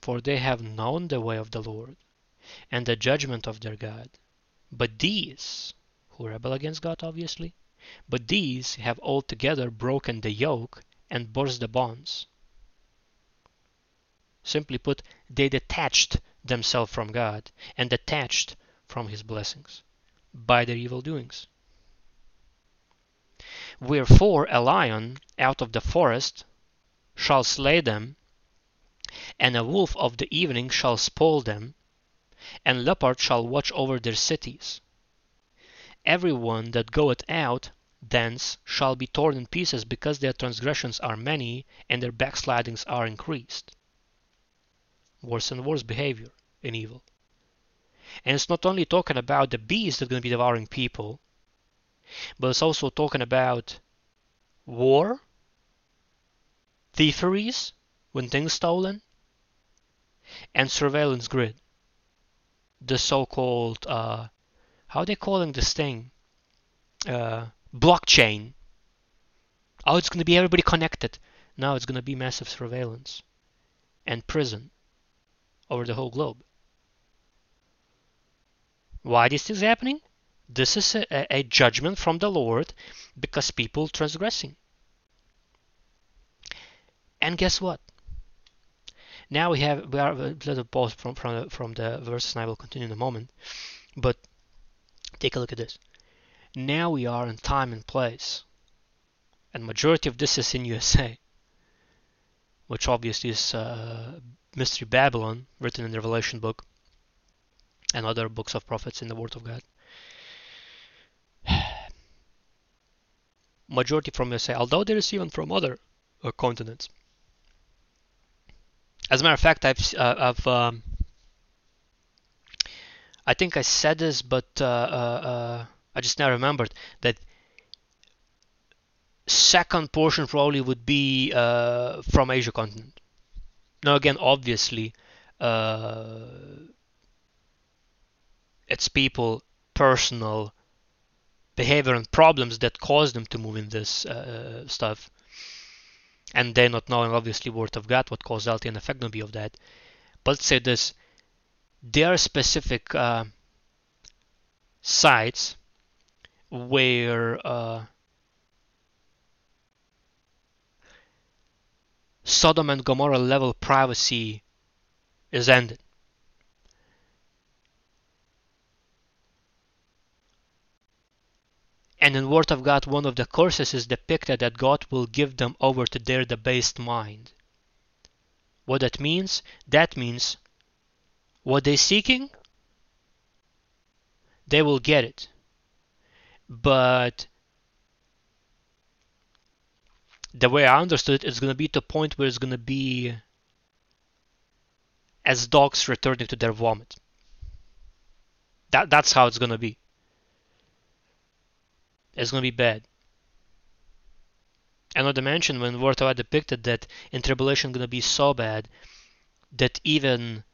[SPEAKER 1] for they have known the way of the Lord and the judgment of their God. But these, who rebel against God obviously, but these have altogether broken the yoke and burst the bonds. Simply put, they detached themselves from God and detached from His blessings by their evil doings. Wherefore a lion out of the forest shall slay them, and a wolf of the evening shall spoil them, and leopard shall watch over their cities. Every one that goeth out thence shall be torn in pieces, because their transgressions are many, and their backslidings are increased worse and worse behavior in evil. And it's not only talking about the beast that's going to be devouring people, but it's also talking about war, thieveries, when things stolen, and surveillance grid. The so-called, uh, how are they calling this thing? Uh, blockchain. Oh, it's going to be everybody connected. Now it's going to be massive surveillance and prison over the whole globe. Why this is happening? This is a, a judgment from the Lord because people transgressing. And guess what? Now we have we are a little pause from from from the verses, and I will continue in a moment. But take a look at this. Now we are in time and place, and majority of this is in USA, which obviously is uh, Mystery Babylon, written in the Revelation book, and other books of prophets in the Word of God. [sighs] Majority from USA, although there is even from other uh, continents. As a matter of fact, I've, uh, I've um, I think I said this, but uh, uh, uh I just now remembered that second portion probably would be uh, from Asia continent. Now again, obviously, it's people personal behavior and problems that cause them to move in this uh, stuff and they're not knowing obviously word of god what causality and effect will be of that but let's say this there are specific uh, sites where uh, Sodom and Gomorrah level privacy is ended. And in the Word of God, one of the curses is depicted that God will give them over to their debased mind. What that means? That means what they're seeking, they will get it. But the way I understood it, it's going to be to a point where it's going to be as dogs returning to their vomit. That, that's how it's going to be. It's going to be bad. And not to mention when of depicted that in tribulation going to be so bad that even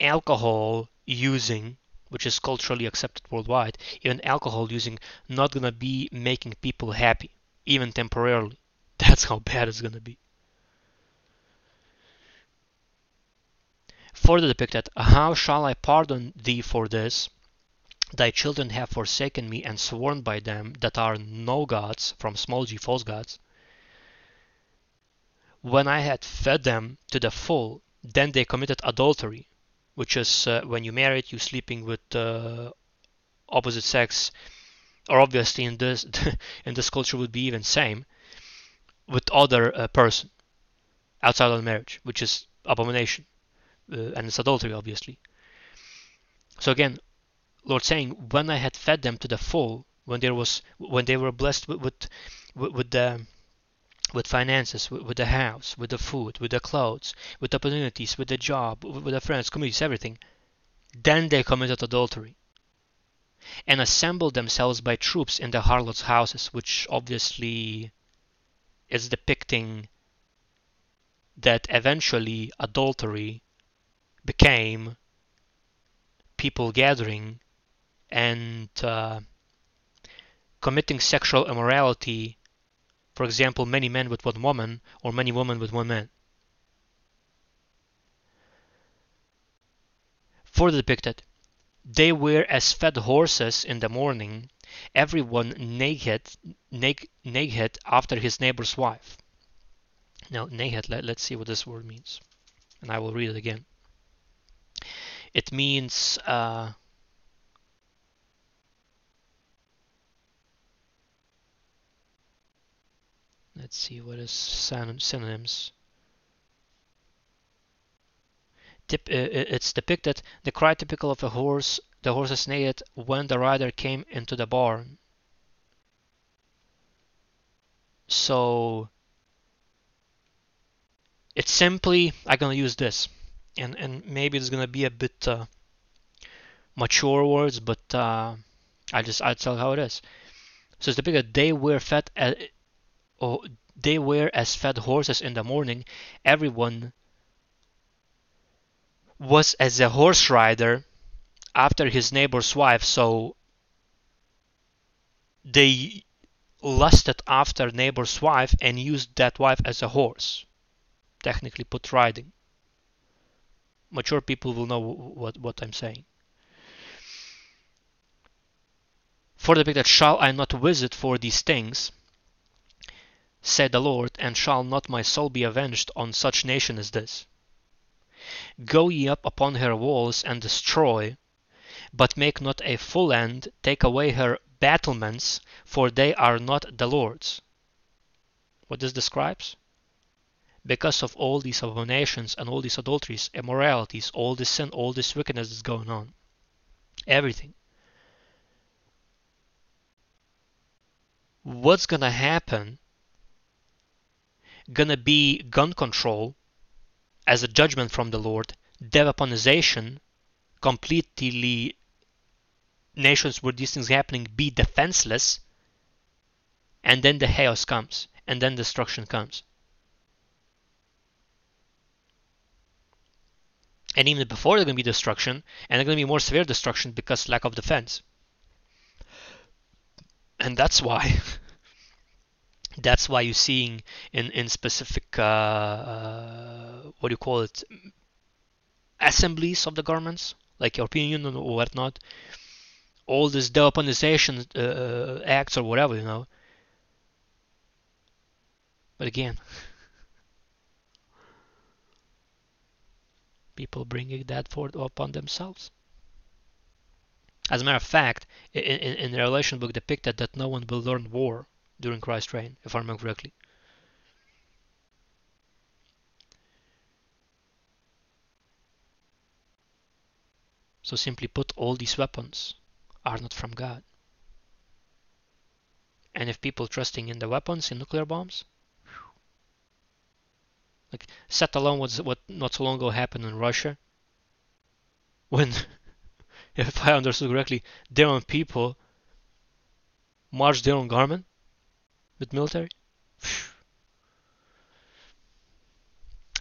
[SPEAKER 1] alcohol using, which is culturally accepted worldwide, even alcohol using not going to be making people happy, even temporarily. [laughs] That's how bad it's going to be. Further depicted, How shall I pardon thee for this? Thy children have forsaken me and sworn by them that are no gods, from small g false gods. When I had fed them to the full, then they committed adultery, which is uh, when you married, you sleeping with uh, opposite sex, or obviously in this [laughs] in this culture would be even same with other uh, person outside of marriage, which is abomination, uh, and it's adultery, obviously. So again, Lord saying, when I had fed them to the full, when there was, when they were blessed with, with, with the, with finances, with, with, the house, with the food, with the clothes, with opportunities, with the job, with, with the friends, communities, everything, then they committed adultery and assembled themselves by troops in the harlots' houses, which obviously is depicting that eventually adultery became people gathering and uh, committing sexual immorality, for example, many men with one woman or many women with one man. Further depicted, they were as fed horses in the morning everyone naked, naked, naked after his neighbor's wife. Now, naked, let, let's see what this word means. And I will read it again. It means uh, let's see what is synonyms. Tip, uh, it's depicted the cry typical of a horse the horses neighed when the rider came into the barn. So it's simply I'm gonna use this, and and maybe it's gonna be a bit uh, mature words, but uh, I just I tell how it is. So it's bigger they were fed, at, or they were as fed horses in the morning. Everyone was as a horse rider after his neighbor's wife, so they lusted after neighbor's wife and used that wife as a horse. Technically put riding. Mature people will know what, what I'm saying. For the that shall I not visit for these things, said the Lord, and shall not my soul be avenged on such nation as this? Go ye up upon her walls and destroy, but make not a full end, take away her battlements, for they are not the Lord's. What this describes? Because of all these abominations and all these adulteries, immoralities, all this sin, all this wickedness is going on. Everything. What's gonna happen? Gonna be gun control as a judgment from the Lord, deweaponization, completely nations where these things happening be defenseless and then the chaos comes and then destruction comes. And even before there's to be destruction and there's to be more severe destruction because lack of defense. And that's why [laughs] that's why you're seeing in in specific uh, uh, what do you call it assemblies of the governments like European Union or whatnot all these deweaponization uh, acts or whatever, you know. But again, [laughs] people bringing that forth upon themselves. As a matter of fact, in, in, in the Revelation book depicted that no one will learn war during Christ's reign, if I remember correctly. So simply put, all these weapons are not from God. And if people trusting in the weapons, in nuclear bombs, like set alone what what not so long ago happened in Russia, [laughs] when, [laughs] if I understood correctly, their own people marched their own garment with military. [sighs]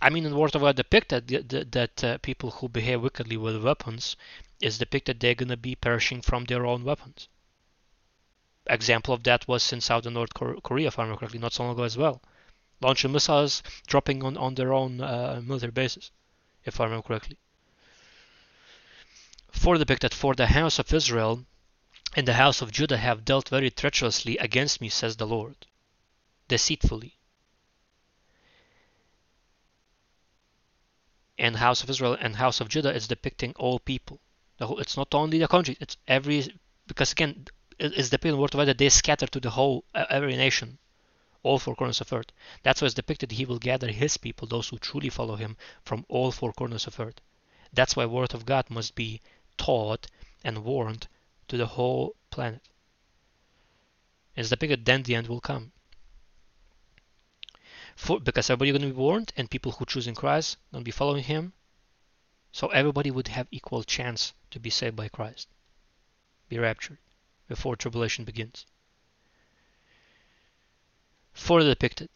[SPEAKER 1] I mean, in the Word of God depicted that, that uh, people who behave wickedly with weapons is depicted they're to be perishing from their own weapons. Example of that was in South and North Korea, if I remember correctly, not so long ago as well. Launching missiles, dropping on, on their own uh, military bases, if I remember correctly. For depicted, for the house of Israel and the house of Judah have dealt very treacherously against me, says the Lord, deceitfully. And house of Israel and house of Judah is depicting all people. It's not only the country; it's every because again, it's depicted in the word of God that they scatter to the whole every nation, all four corners of earth. That's why it's depicted he will gather his people, those who truly follow him, from all four corners of earth. That's why word of God must be taught and warned to the whole planet. It's depicted then the end will come. For, because everybody going to be warned and people who choose in Christ going to be following him so everybody would have equal chance to be saved by Christ, be raptured before tribulation begins. Further depicted,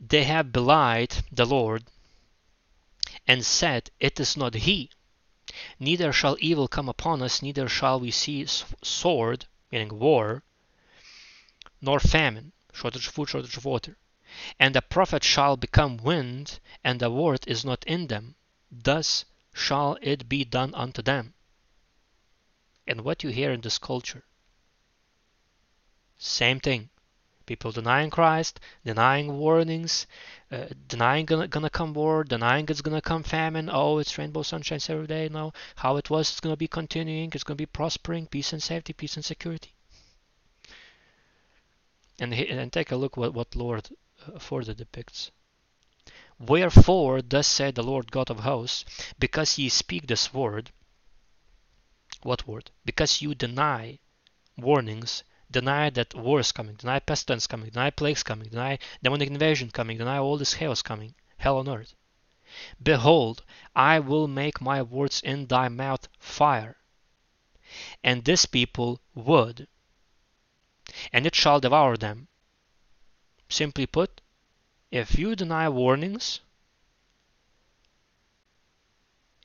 [SPEAKER 1] they have belied the Lord and said, It is not He. Neither shall evil come upon us, neither shall we see sword, meaning war, nor famine, shortage of food, shortage of water. And the prophet shall become wind, and the word is not in them thus shall it be done unto them. And what you hear in this culture, same thing. People denying Christ, denying warnings, uh, denying gonna, gonna come war, denying it's gonna come famine. Oh, it's rainbow sunshine every day. No, how it was, it's gonna be continuing. It's gonna be prospering, peace and safety, peace and security. And and take a look what what Lord uh, further depicts. Wherefore, thus said the Lord God of hosts, because ye speak this word, what word? Because you deny warnings, deny that war is coming, deny pestilence coming, deny plagues coming, deny demonic invasion coming, deny all this chaos coming, hell on earth. Behold, I will make my words in thy mouth fire, and this people wood, and it shall devour them. Simply put, if you deny warnings,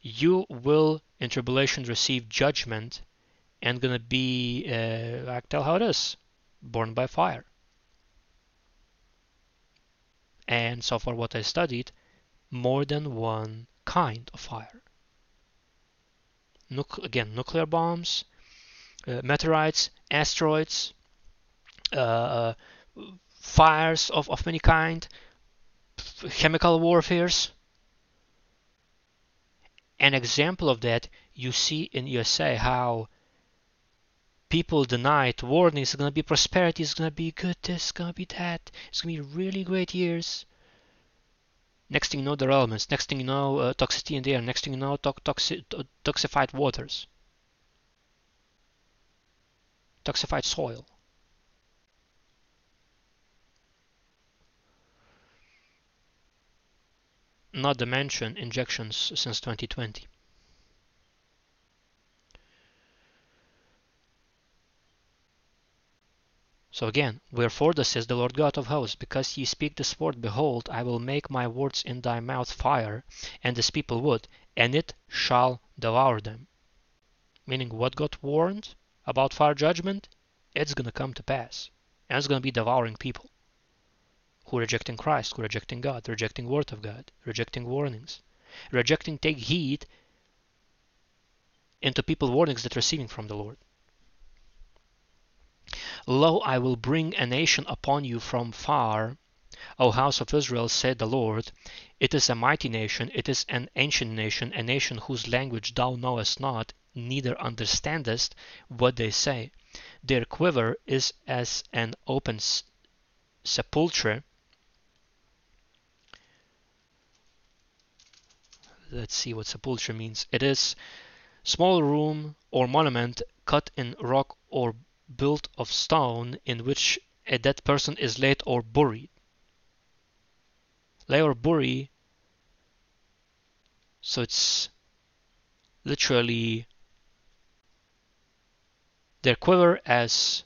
[SPEAKER 1] you will in tribulation receive judgment and gonna be uh, I tell how it is. Born by fire. And so far what I studied more than one kind of fire. Again nuclear bombs uh, meteorites asteroids uh fires of, of many kind chemical warfares. An example of that you see in USA how people denied warnings it's to be prosperity, it's to be good, this, it's to be that, it's to be really great years. Next thing you know, elements. Next thing you know, uh, toxicity in the air. Next thing you know, to toxi toxified waters, toxified soil. not to mention injections since 2020. So again, wherefore thus says the Lord God of hosts, because ye speak this word, behold, I will make my words in thy mouth fire, and this people wood, and it shall devour them. Meaning what God warned about fire judgment, it's gonna come to pass. And it's gonna be devouring people who rejecting Christ, who rejecting God, rejecting word of God, rejecting warnings, rejecting take heed into people warnings that receiving from the Lord. Lo, I will bring a nation upon you from far, O house of Israel, said the Lord. It is a mighty nation, it is an ancient nation, a nation whose language thou knowest not, neither understandest what they say. Their quiver is as an open sepulchre. Let's see what sepulchre means. It is small room or monument cut in rock or built of stone in which a dead person is laid or buried. Lay or bury, so it's literally their quiver as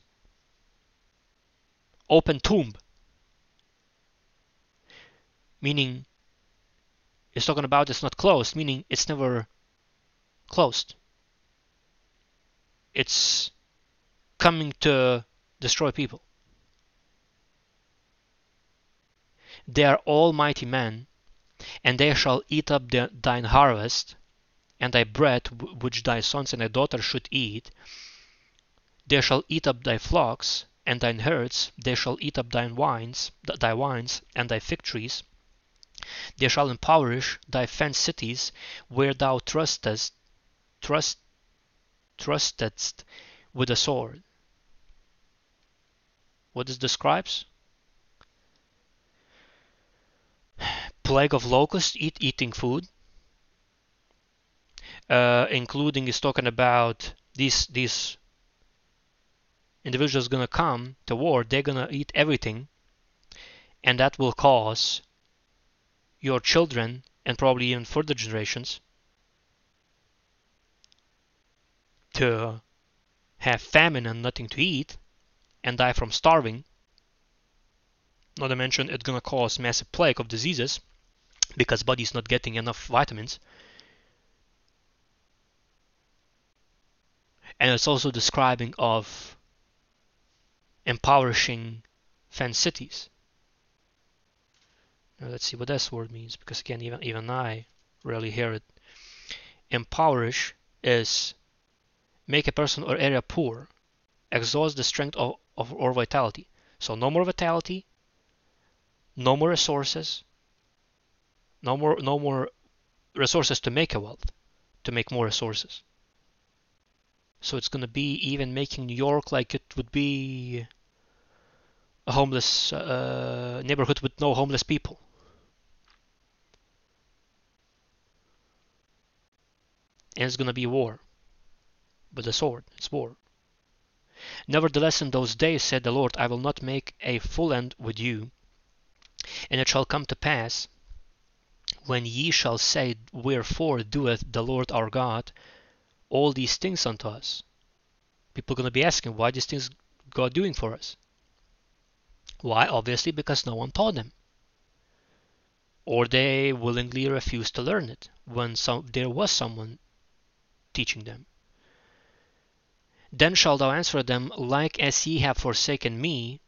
[SPEAKER 1] open tomb, meaning it's talking about it's not closed, meaning it's never closed. It's coming to destroy people. They are almighty men, and they shall eat up the, thine harvest, and thy bread which thy sons and thy daughters should eat. They shall eat up thy flocks and thine herds, they shall eat up thine wines, thy wines and thy fig trees. They shall impoverish thy fenced cities, where thou trustest, trust, trustedst with a sword. What this describes? Plague of locusts, eat eating food. Uh, including is talking about these these individuals gonna come to war. They're gonna eat everything, and that will cause your children and probably even further generations to have famine and nothing to eat and die from starving. Not to mention it's gonna cause massive plague of diseases because body's not getting enough vitamins. And it's also describing of impoverishing fan cities. Now let's see what this word means because again even even I rarely hear it. Impoverish is make a person or area poor, exhaust the strength of, of or vitality. So no more vitality, no more resources, no more no more resources to make a wealth, to make more resources. So it's going to be even making New York like it would be a homeless uh, neighborhood with no homeless people. And it's going to be war. With the sword, it's war. Nevertheless, in those days, said the Lord, I will not make a full end with you. And it shall come to pass, when ye shall say, Wherefore doeth the Lord our God all these things unto us? People are going to be asking, why these things God doing for us? Why? Obviously, because no one taught them. Or they willingly refused to learn it when some, there was someone teaching them. Then shalt thou answer them, like as ye have forsaken me,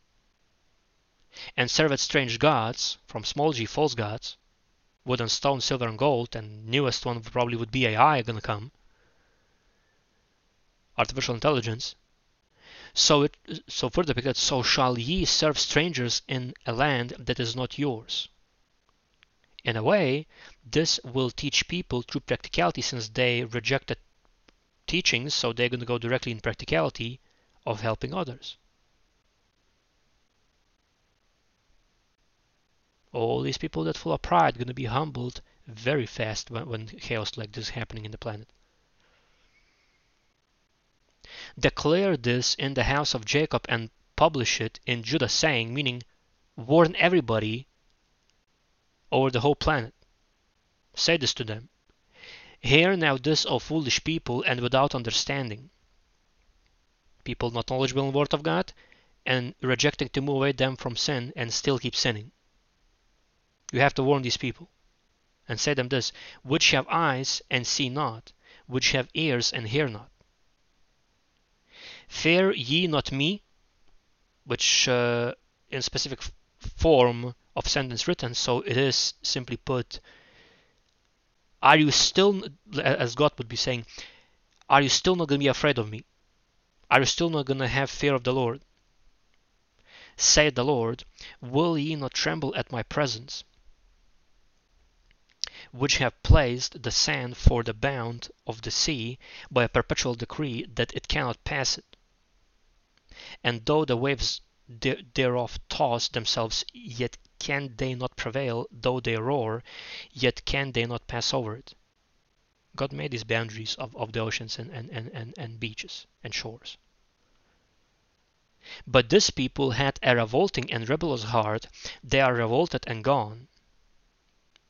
[SPEAKER 1] and served strange gods, from small g, false gods, wood and stone, silver and gold, and newest one probably would be AI gonna come, artificial intelligence. So it so further because so shall ye serve strangers in a land that is not yours. In a way, this will teach people true practicality since they rejected teachings, so they're going to go directly in practicality of helping others. All these people that full of pride going to be humbled very fast when, when chaos like this is happening in the planet. Declare this in the house of Jacob and publish it in Judah, saying, meaning warn everybody over the whole planet. Say this to them. Hear now this, O foolish people, and without understanding. People not knowledgeable in the Word of God and rejecting to move away them from sin and still keep sinning. You have to warn these people and say them this which have eyes and see not, which have ears and hear not. Fear ye not me, which uh, in specific form of sentence written, so it is simply put are you still, as God would be saying, Are you still not going to be afraid of me? Are you still not going to have fear of the Lord? Said the Lord, Will ye not tremble at my presence, which have placed the sand for the bound of the sea by a perpetual decree that it cannot pass it? And though the waves thereof toss themselves, yet can they not prevail, though they roar, yet can they not pass over it. God made these boundaries of, of the oceans and, and, and, and beaches and shores. But this people had a revolting and rebellious heart. They are revolted and gone.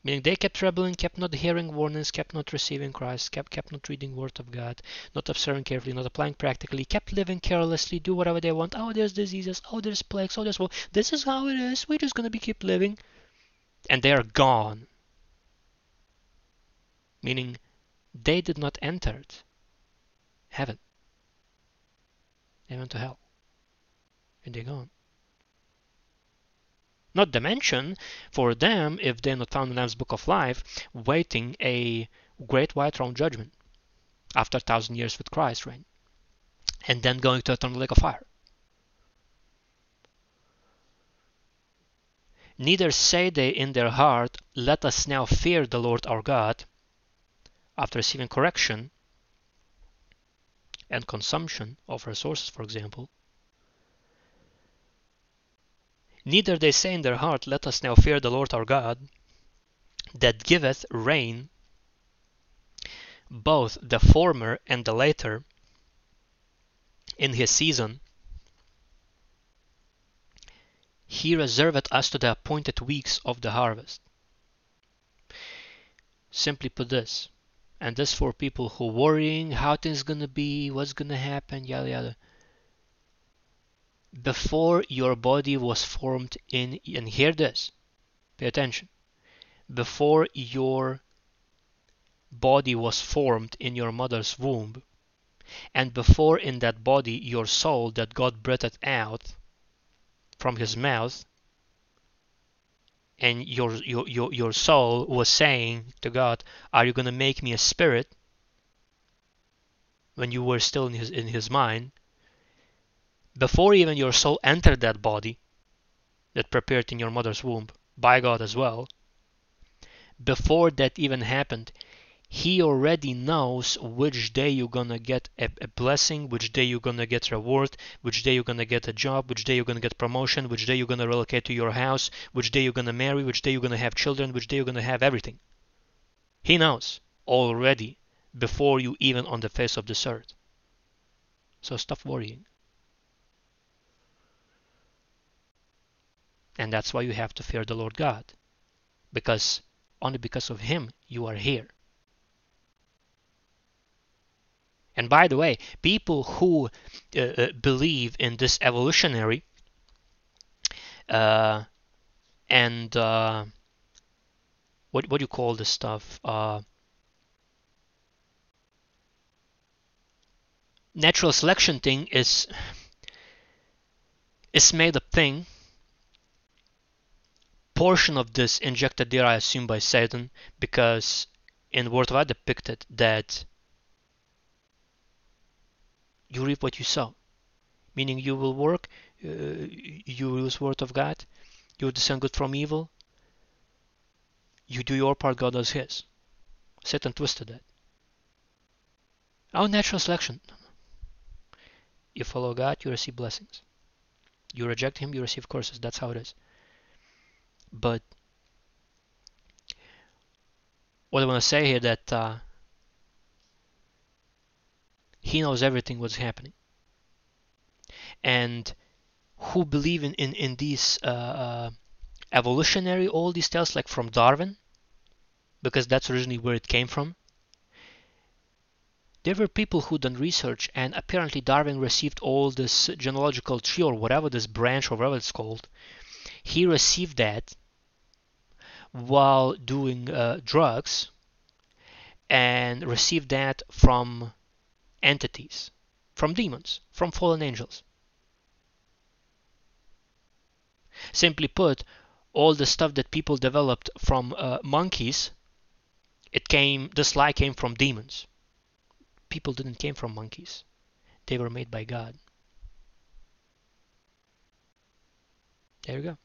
[SPEAKER 1] Meaning they kept rebelling, kept not hearing warnings, kept not receiving Christ, kept kept not reading Word of God, not observing carefully, not applying practically, kept living carelessly, do whatever they want. Oh, there's diseases. Oh, there's plagues. Oh, there's well. This is how it is. We're just gonna be keep living, and they are gone. Meaning they did not enter heaven. They went to hell. And they're gone. Not to mention, for them, if they're not found in Lamb's Book of Life, waiting a great white throne judgment after a thousand years with Christ reign, and then going to eternal lake of fire. Neither say they in their heart, Let us now fear the Lord our God, after receiving correction and consumption of resources, for example, neither they say in their heart, Let us now fear the Lord our God, that giveth rain, both the former and the later, in his season. He reserveth us to the appointed weeks of the harvest. Simply put this, and this for people who worrying how things gonna be, what's gonna happen, yada yada. Before your body was formed in, and hear this, pay attention. Before your body was formed in your mother's womb, and before in that body your soul that God breathed out from his mouth and your, your, your, your soul was saying to God, Are you going to make me a spirit? When you were still in his, in his mind, before even your soul entered that body that prepared in your mother's womb by God as well, before that even happened, he already knows which day you're gonna get a, a, blessing, which day you're gonna get reward, which day you're gonna get a job, which day you're gonna get promotion, which day you're gonna relocate to your house, which day you're gonna marry, which day you're gonna have children, which day you're gonna have everything. He knows already before you even on the face of this earth. So stop worrying. And that's why you have to fear the Lord God. Because only because of him you are here. And by the way, people who uh, uh, believe in this evolutionary uh, and uh, what what do you call this stuff? Uh, natural selection thing is is made up thing. Portion of this injected there, I assume, by Satan, because in Word of God depicted that you reap what you sow. Meaning you will work, uh, you use word of God, you discern good from evil, you do your part, God does his. Satan twisted that. Our natural selection. You follow God, you receive blessings. You reject him, you receive curses. That's how it is. But what I want to say here that uh, he knows everything what's happening. And who believe in, in, in these uh, uh, evolutionary, all these tales, like from Darwin, because that's originally where it came from. There were people who done research, and apparently Darwin received all this genealogical tree or whatever this branch or whatever it's called. He received that while doing uh, drugs and received that from entities, from demons, from fallen angels. Simply put, all the stuff that people developed from uh, monkeys, it came, this lie came from demons. people didn't came from monkeys. They were made by God. There you go.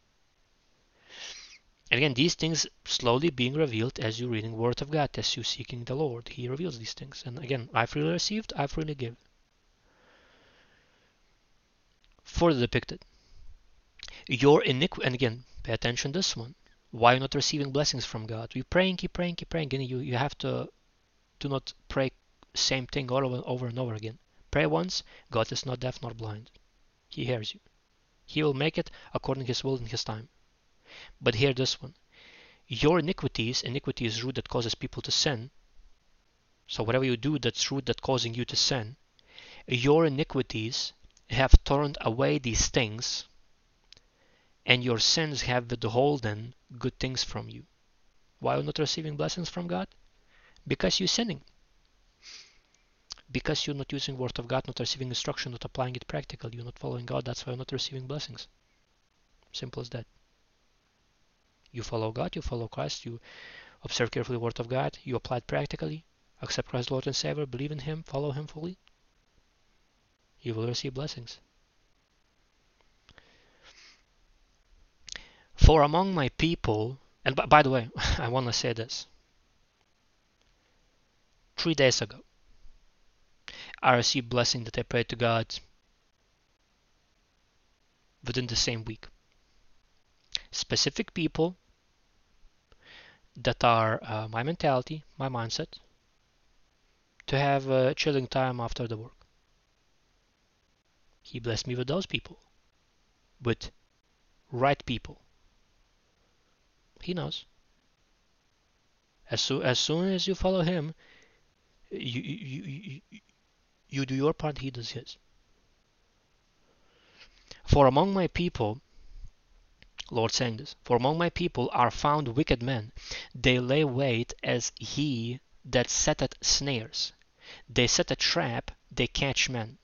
[SPEAKER 1] And again, these things slowly being revealed as you reading Word of God, as you seeking the Lord. He reveals these things. And again, I freely received, I freely give. Further depicted. Your iniquity, and again, pay attention to this one. Why you're not receiving blessings from God? You're praying, keep praying, keep praying, and you, you have to do not pray same thing over, over and over again. Pray once, God is not deaf nor blind. He hears you. He will make it according to his will and his time. But hear this one. Your iniquities, iniquity is root that causes people to sin. So whatever you do that's root that causing you to sin, your iniquities have turned away these things, and your sins have withholden good things from you. Why are you not receiving blessings from God? Because you're sinning. Because you're not using word of God, not receiving instruction, not applying it practically, you're not following God, that's why you're not receiving blessings. Simple as that. You follow God, you follow Christ, you observe carefully the word of God, you apply it practically, accept Christ Lord and Savior, believe in Him, follow Him fully, you will receive blessings. For among my people, and by, by the way, [laughs] I want to say this. Three days ago, I received blessing that I prayed to God within the same week. Specific people that are uh, my mentality, my mindset, to have a chilling time after the work. He blessed me with those people, with right people. He knows. As, so, as soon as you follow him, you, you, you, you, you do your part, he does his. For among my people, Lord this, for among my people are found wicked men. They lay wait as he that setteth snares. They set a trap, they catch men.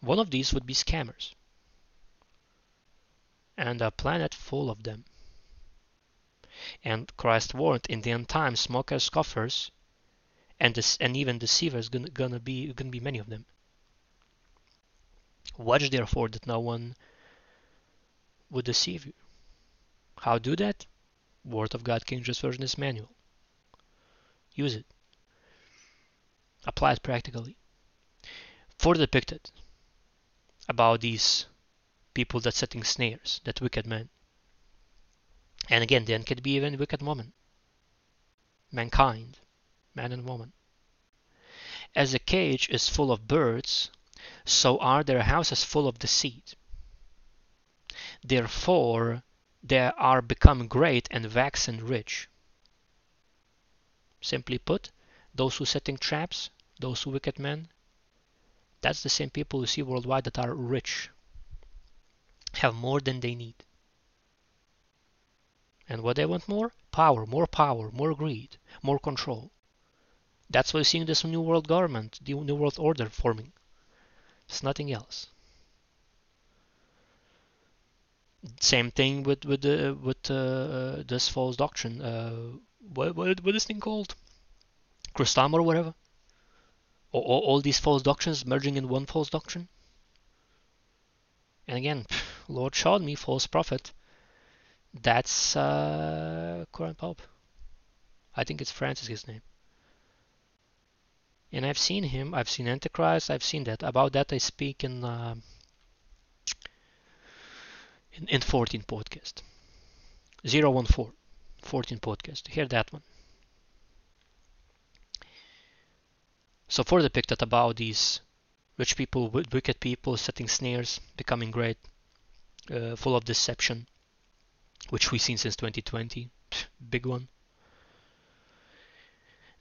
[SPEAKER 1] One of these would be scammers. And a planet full of them. And Christ warned in the end times, mockers, scoffers, and this, and even deceivers gonna, gonna be gonna be many of them. Watch therefore that no one would deceive you. How do that? Word of God King James Version is manual. Use it. Apply it practically. Further depicted about these people that setting snares, that wicked men. And again, then could be even wicked woman. Mankind, man and woman. As a cage is full of birds, so are their houses full of deceit. Therefore, they are become great and waxen rich. Simply put, those who setting traps, those who wicked men, that's the same people you see worldwide that are rich, have more than they need. And what they want more? Power, more power, more greed, more control. That's why you're seeing this new world government, the new world order forming. It's nothing else. Same thing with with uh, with uh, this false doctrine. Uh, what what what is this thing called? Chrislam or whatever. All, all, all these false doctrines merging in one false doctrine. And again, Lord showed me false prophet. That's uh, current pope. I think it's Francis his name. And I've seen him. I've seen Antichrist. I've seen that. About that I speak in. Uh, in, in 14 podcast. 014 14 podcast. Hear that one. So further depicted about these rich people wicked people setting snares becoming great uh, full of deception which we've seen since 2020 big one.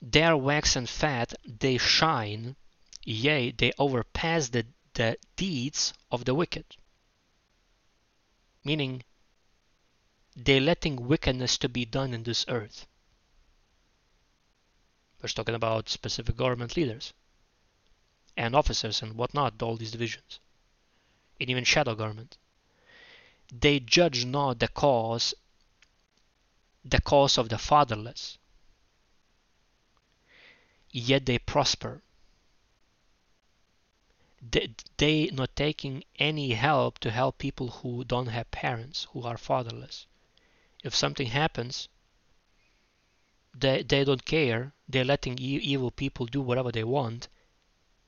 [SPEAKER 1] Their wax and fat they shine yea they overpass the, the deeds of the wicked meaning they're letting wickedness to be done in this earth. We're talking about specific government leaders and officers and whatnot, all these divisions, and even shadow government. They judge not the cause, the cause of the fatherless. yet they prosper. They, not taking any help to help people who don't have parents, who are fatherless. If something happens, they, they don't care. They're letting e evil people do whatever they want.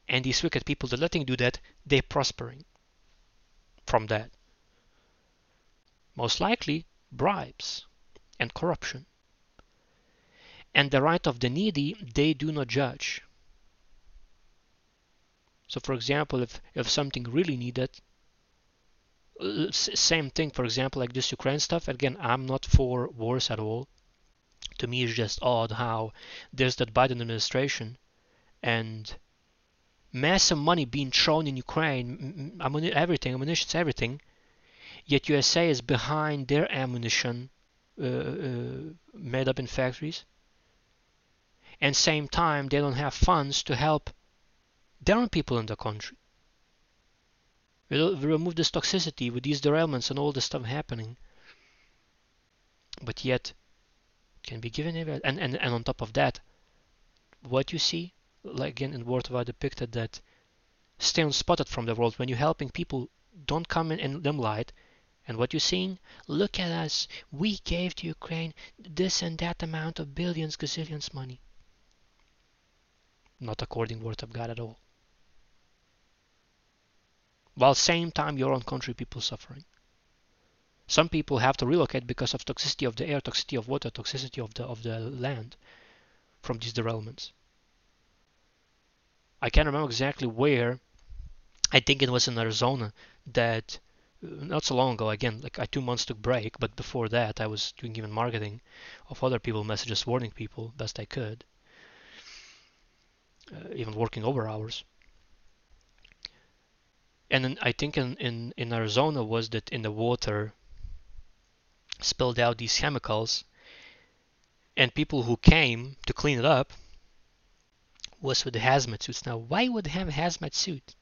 [SPEAKER 1] And these wicked people, they're letting do that, they're prospering from that. Most likely, bribes and corruption. And the right of the needy, they do not judge. So for example, if, if something really needed, uh, same thing, for example, like this Ukraine stuff, again, I'm not for wars at all to me it's just odd how there's that Biden administration and massive money being thrown in Ukraine, everything, ammunition, everything, yet USA is behind their ammunition uh, uh, made up in factories. And same time, they don't have funds to help their own people in the country. We remove this toxicity with these derailments and all this stuff happening. But yet, can be given and, and, and on top of that, what you see, like again in of God depicted that stay unspotted from the world. When you're helping people don't come in, in limelight and what you're seeing look at us. We gave to ukraine this and that amount of billions gazillions money. Not according word of god at all while same time your own country people suffering some people have to relocate because of toxicity of the air, toxicity of water, toxicity of the of the land from these derailments. I can't remember exactly where. I think it was in Arizona that uh, not so long ago again like I two months took break but before that I was doing even marketing of other people messages warning people best I could uh, even working over hours and I think in, in, in Arizona was that in the water spilled out these chemicals and people who came to clean it up was with the hazmat suits. Now, why would have a hazmat suit?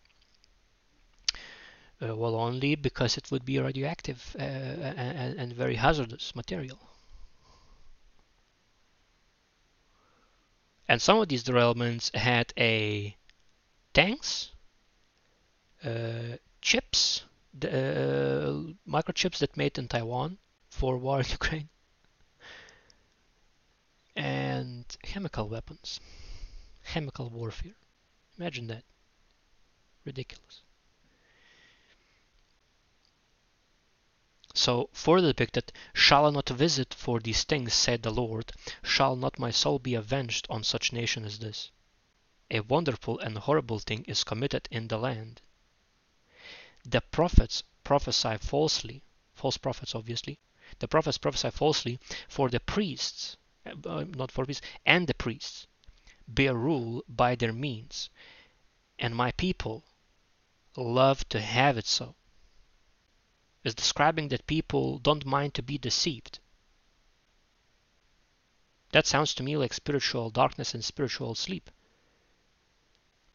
[SPEAKER 1] Uh, well, only because it would be radioactive uh, and, and very hazardous material. And some of these derailments had a tanks, chips, the, uh, microchips that made in Taiwan, for war in [laughs] Ukraine. And chemical weapons. Chemical warfare. Imagine that. Ridiculous. So further depicted, shall I not visit for these things, said the Lord, shall not my soul be avenged on such nation as this? A wonderful and horrible thing is committed in the land. The prophets prophesy falsely, false prophets obviously, the prophets prophesy falsely, for the priests, uh, not for priests, and the priests bear rule by their means, and my people love to have it so. Is describing that people don't mind to be deceived. That sounds to me like spiritual darkness and spiritual sleep,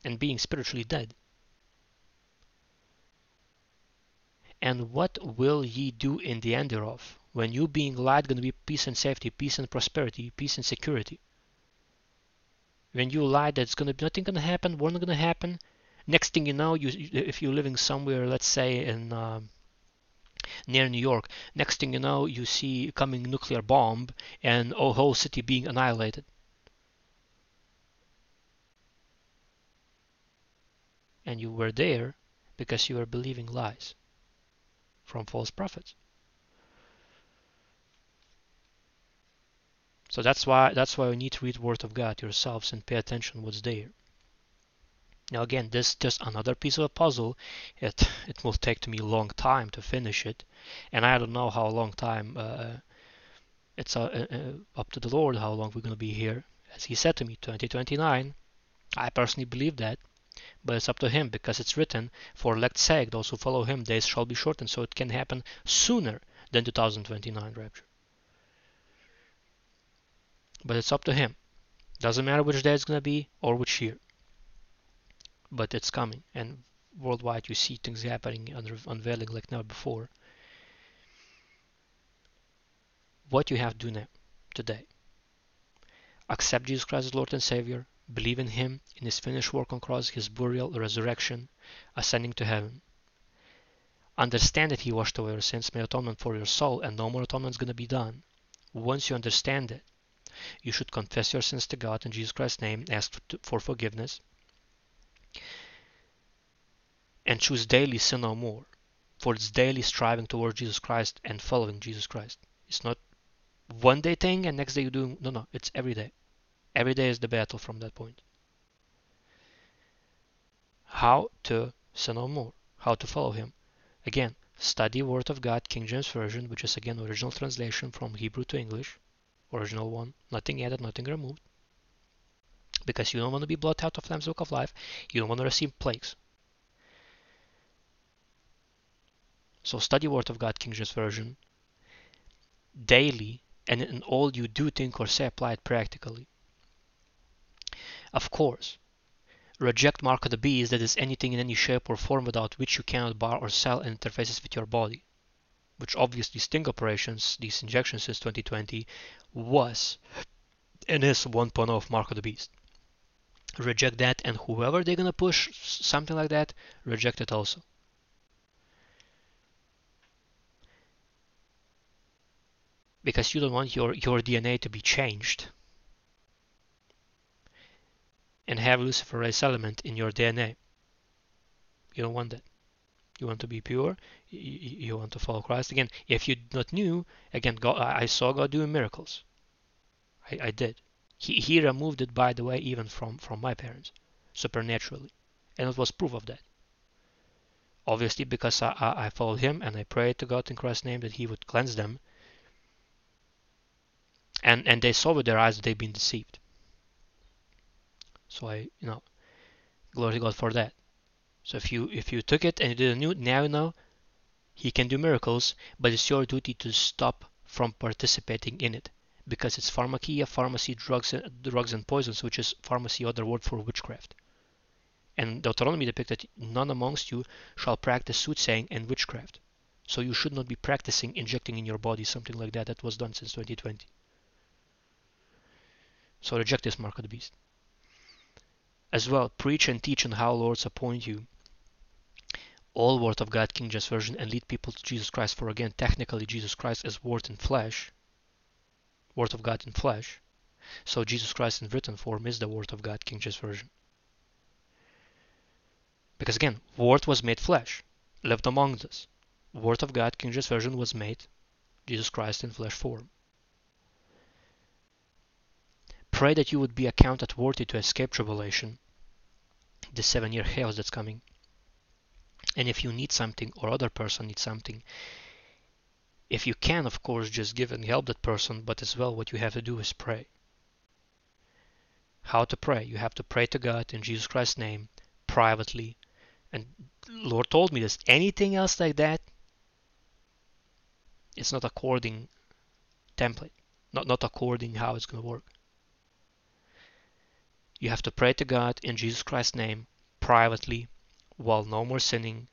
[SPEAKER 1] and being spiritually dead. And what will ye do in the end thereof? When you being light to be peace and safety, peace and prosperity, peace and security. When you lie that's going to be nothing going to happen, war not going to happen. Next thing you know, you if you're living somewhere, let's say in um, near New York, next thing you know, you see coming nuclear bomb and a whole city being annihilated. And you were there because you were believing lies from false prophets. So that's why that's why we need to read Word of God yourselves and pay attention what's there. Now again, this is just another piece of a puzzle. It it will take me a long time to finish it, and I don't know how long time. Uh, it's uh, uh, up to the Lord how long we're going to be here. As He said to me, 2029. I personally believe that, but it's up to Him because it's written, "For elect's sake, those who follow Him, days shall be shortened." So it can happen sooner than 2029 rapture but it's up to him. Doesn't matter which day it's going to be or which year. But it's coming, and worldwide you see things happening, unveiling like never before. What you have to do now, today. Accept Jesus Christ as Lord and Savior, Believe in Him, in His finished work on cross, His burial, resurrection, ascending to heaven. Understand that He washed away your sins, made atonement for your soul, and no more atonement is going to be done. Once you understand it, you should confess your sins to God in Jesus Christ's name, ask for forgiveness, and choose daily sin no more. For it's daily striving towards Jesus Christ and following Jesus Christ. It's not one day thing and next day you do no no, it's every day. Every day is the battle from that point. How to sin no more, how to follow him. Again, study Word of God, King James Version, which is again original translation from Hebrew to English, original one, nothing added, nothing removed. Because you don't want to be blotted out of Lamb's Book of Life, you don't want to receive plagues. So study Word of God, King James Version, daily, and in all you do, think, or say, apply it practically. Of course, Reject mark of the beast that is anything in any shape or form without which you cannot buy or sell and interfaces with your body. Which obviously sting operations, these injections since 2020, was and is 1.0 of mark of the beast. Reject that and whoever they're gonna push something like that, reject it also. Because you don't want your, your DNA to be changed and have luciferase element in your DNA. You don't want that. You want to be pure. You want to follow Christ. Again, if you not knew, again, God, I saw God doing miracles. I, I did. He, he removed it, by the way, even from, from my parents, supernaturally. And it was proof of that. Obviously, because I, I, I followed him and I prayed to God in Christ's name that he would cleanse them. And, and they saw with their eyes that they've been deceived. So I, you know, glory to God for that. So if you if you took it and you did a new now know He can do miracles, but it's your duty to stop from participating in it because it's pharmakia, pharmacy, drugs, uh, drugs and poisons, which is pharmacy, other word for witchcraft. And Deuteronomy depicted none amongst you shall practice soothsaying and witchcraft. So you should not be practicing injecting in your body something like that that was done since 2020. So reject this mark of the beast as well. Preach and teach on how lords appoint you. All word of god king james version and lead people to jesus christ. For again technically jesus christ is word in flesh. Word of god in flesh. So jesus christ in written form is the word of god king james version. Because again word was made flesh lived among us. Word of god king james version was made jesus christ in flesh form. Pray that you would be accounted worthy to escape tribulation the seven year chaos that's coming. And if you need something or other person needs something, if you can, of course, just give and help that person, but as well, what you have to do is pray. How to pray? You have to pray to God in Jesus Christ's name privately. And Lord told me this. Anything else like that, it's not according template, not not according how it's going to work. You have to pray to God in Jesus Christ's name privately while no more sinning,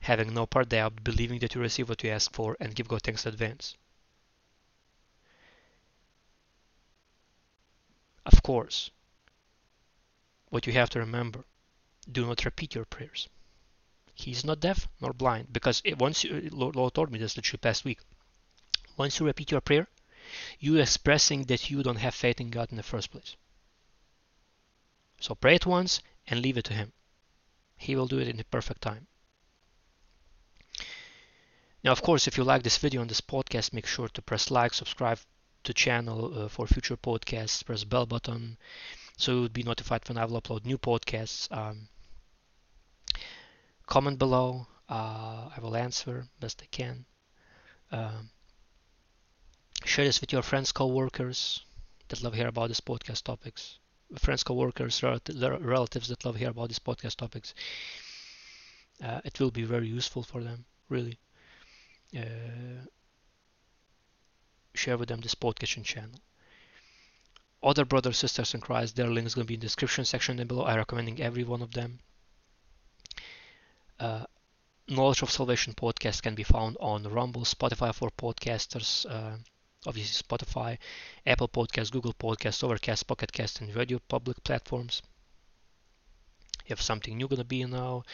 [SPEAKER 1] having no part doubt, believing that you receive what you ask for, and give God thanks in advance. Of course, what you have to remember do not repeat your prayers. He's not deaf nor blind because it, once you, uh, Lord, Lord told me this literally past week. Once you repeat your prayer, you are expressing that you don't have faith in God in the first place. So pray it once and leave it to Him. He will do it in the perfect time. Now, of course, if you like this video on this podcast, make sure to press like, subscribe to channel uh, for future podcasts, press bell button so you will be notified when I will upload new podcasts. Um, comment below, uh, I will answer best I can. Um, share this with your friends, co-workers that love hear about this podcast topics friends, co-workers, relatives that love hear about these podcast topics. Uh, it will be very useful for them, really. Uh, share with them this podcast channel. Other brothers, sisters in Christ, their links going to be in the description section down below. I recommending every one of them. Uh, Knowledge of Salvation podcast can be found on Rumble, Spotify for podcasters, uh, obviously Spotify, Apple Podcasts, Google Podcasts, Overcast, Pocket Cast, and Radio Public platforms. If something new gonna be now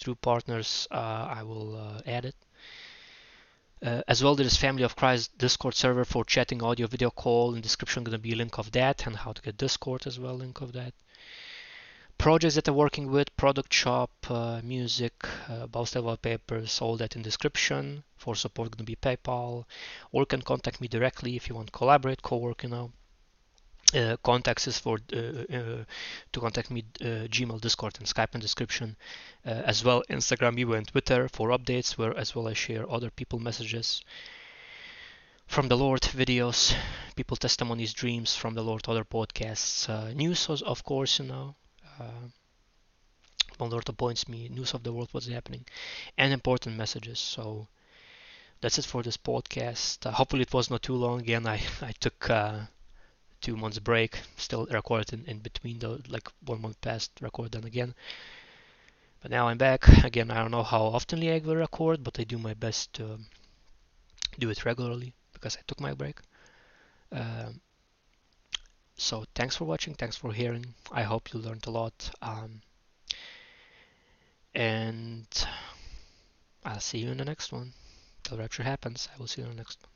[SPEAKER 1] through partners, uh, I will uh, add it. Uh, as well, there is Family of Christ Discord server for chatting, audio, video call. In description, gonna be a link of that and how to get Discord as well, link of that. Projects that I'm working with, product shop, uh, music, uh, Baustelle wallpapers, all that in description. For support, gonna be PayPal, or you can contact me directly if you want collaborate, co-work, you know. Uh, contacts is for uh, uh, to contact me uh, gmail discord and skype in description uh, as well instagram Evo and twitter for updates where as well i share other people messages from the lord videos people testimonies dreams from the lord other podcasts uh, news of course you know Uh, when lord appoints me news of the world what's happening and important messages so that's it for this podcast uh, hopefully it was not too long again i [laughs] i took uh, two months break, still recorded in, in between the like one month past, record then again. But now I'm back again. I don't know how often I will record, but I do my best to do it regularly because I took my break. Um, so thanks for watching, thanks for hearing. I hope you learned a lot. Um, and I'll see you in the next one. Till rapture happens, I will see you in the next one.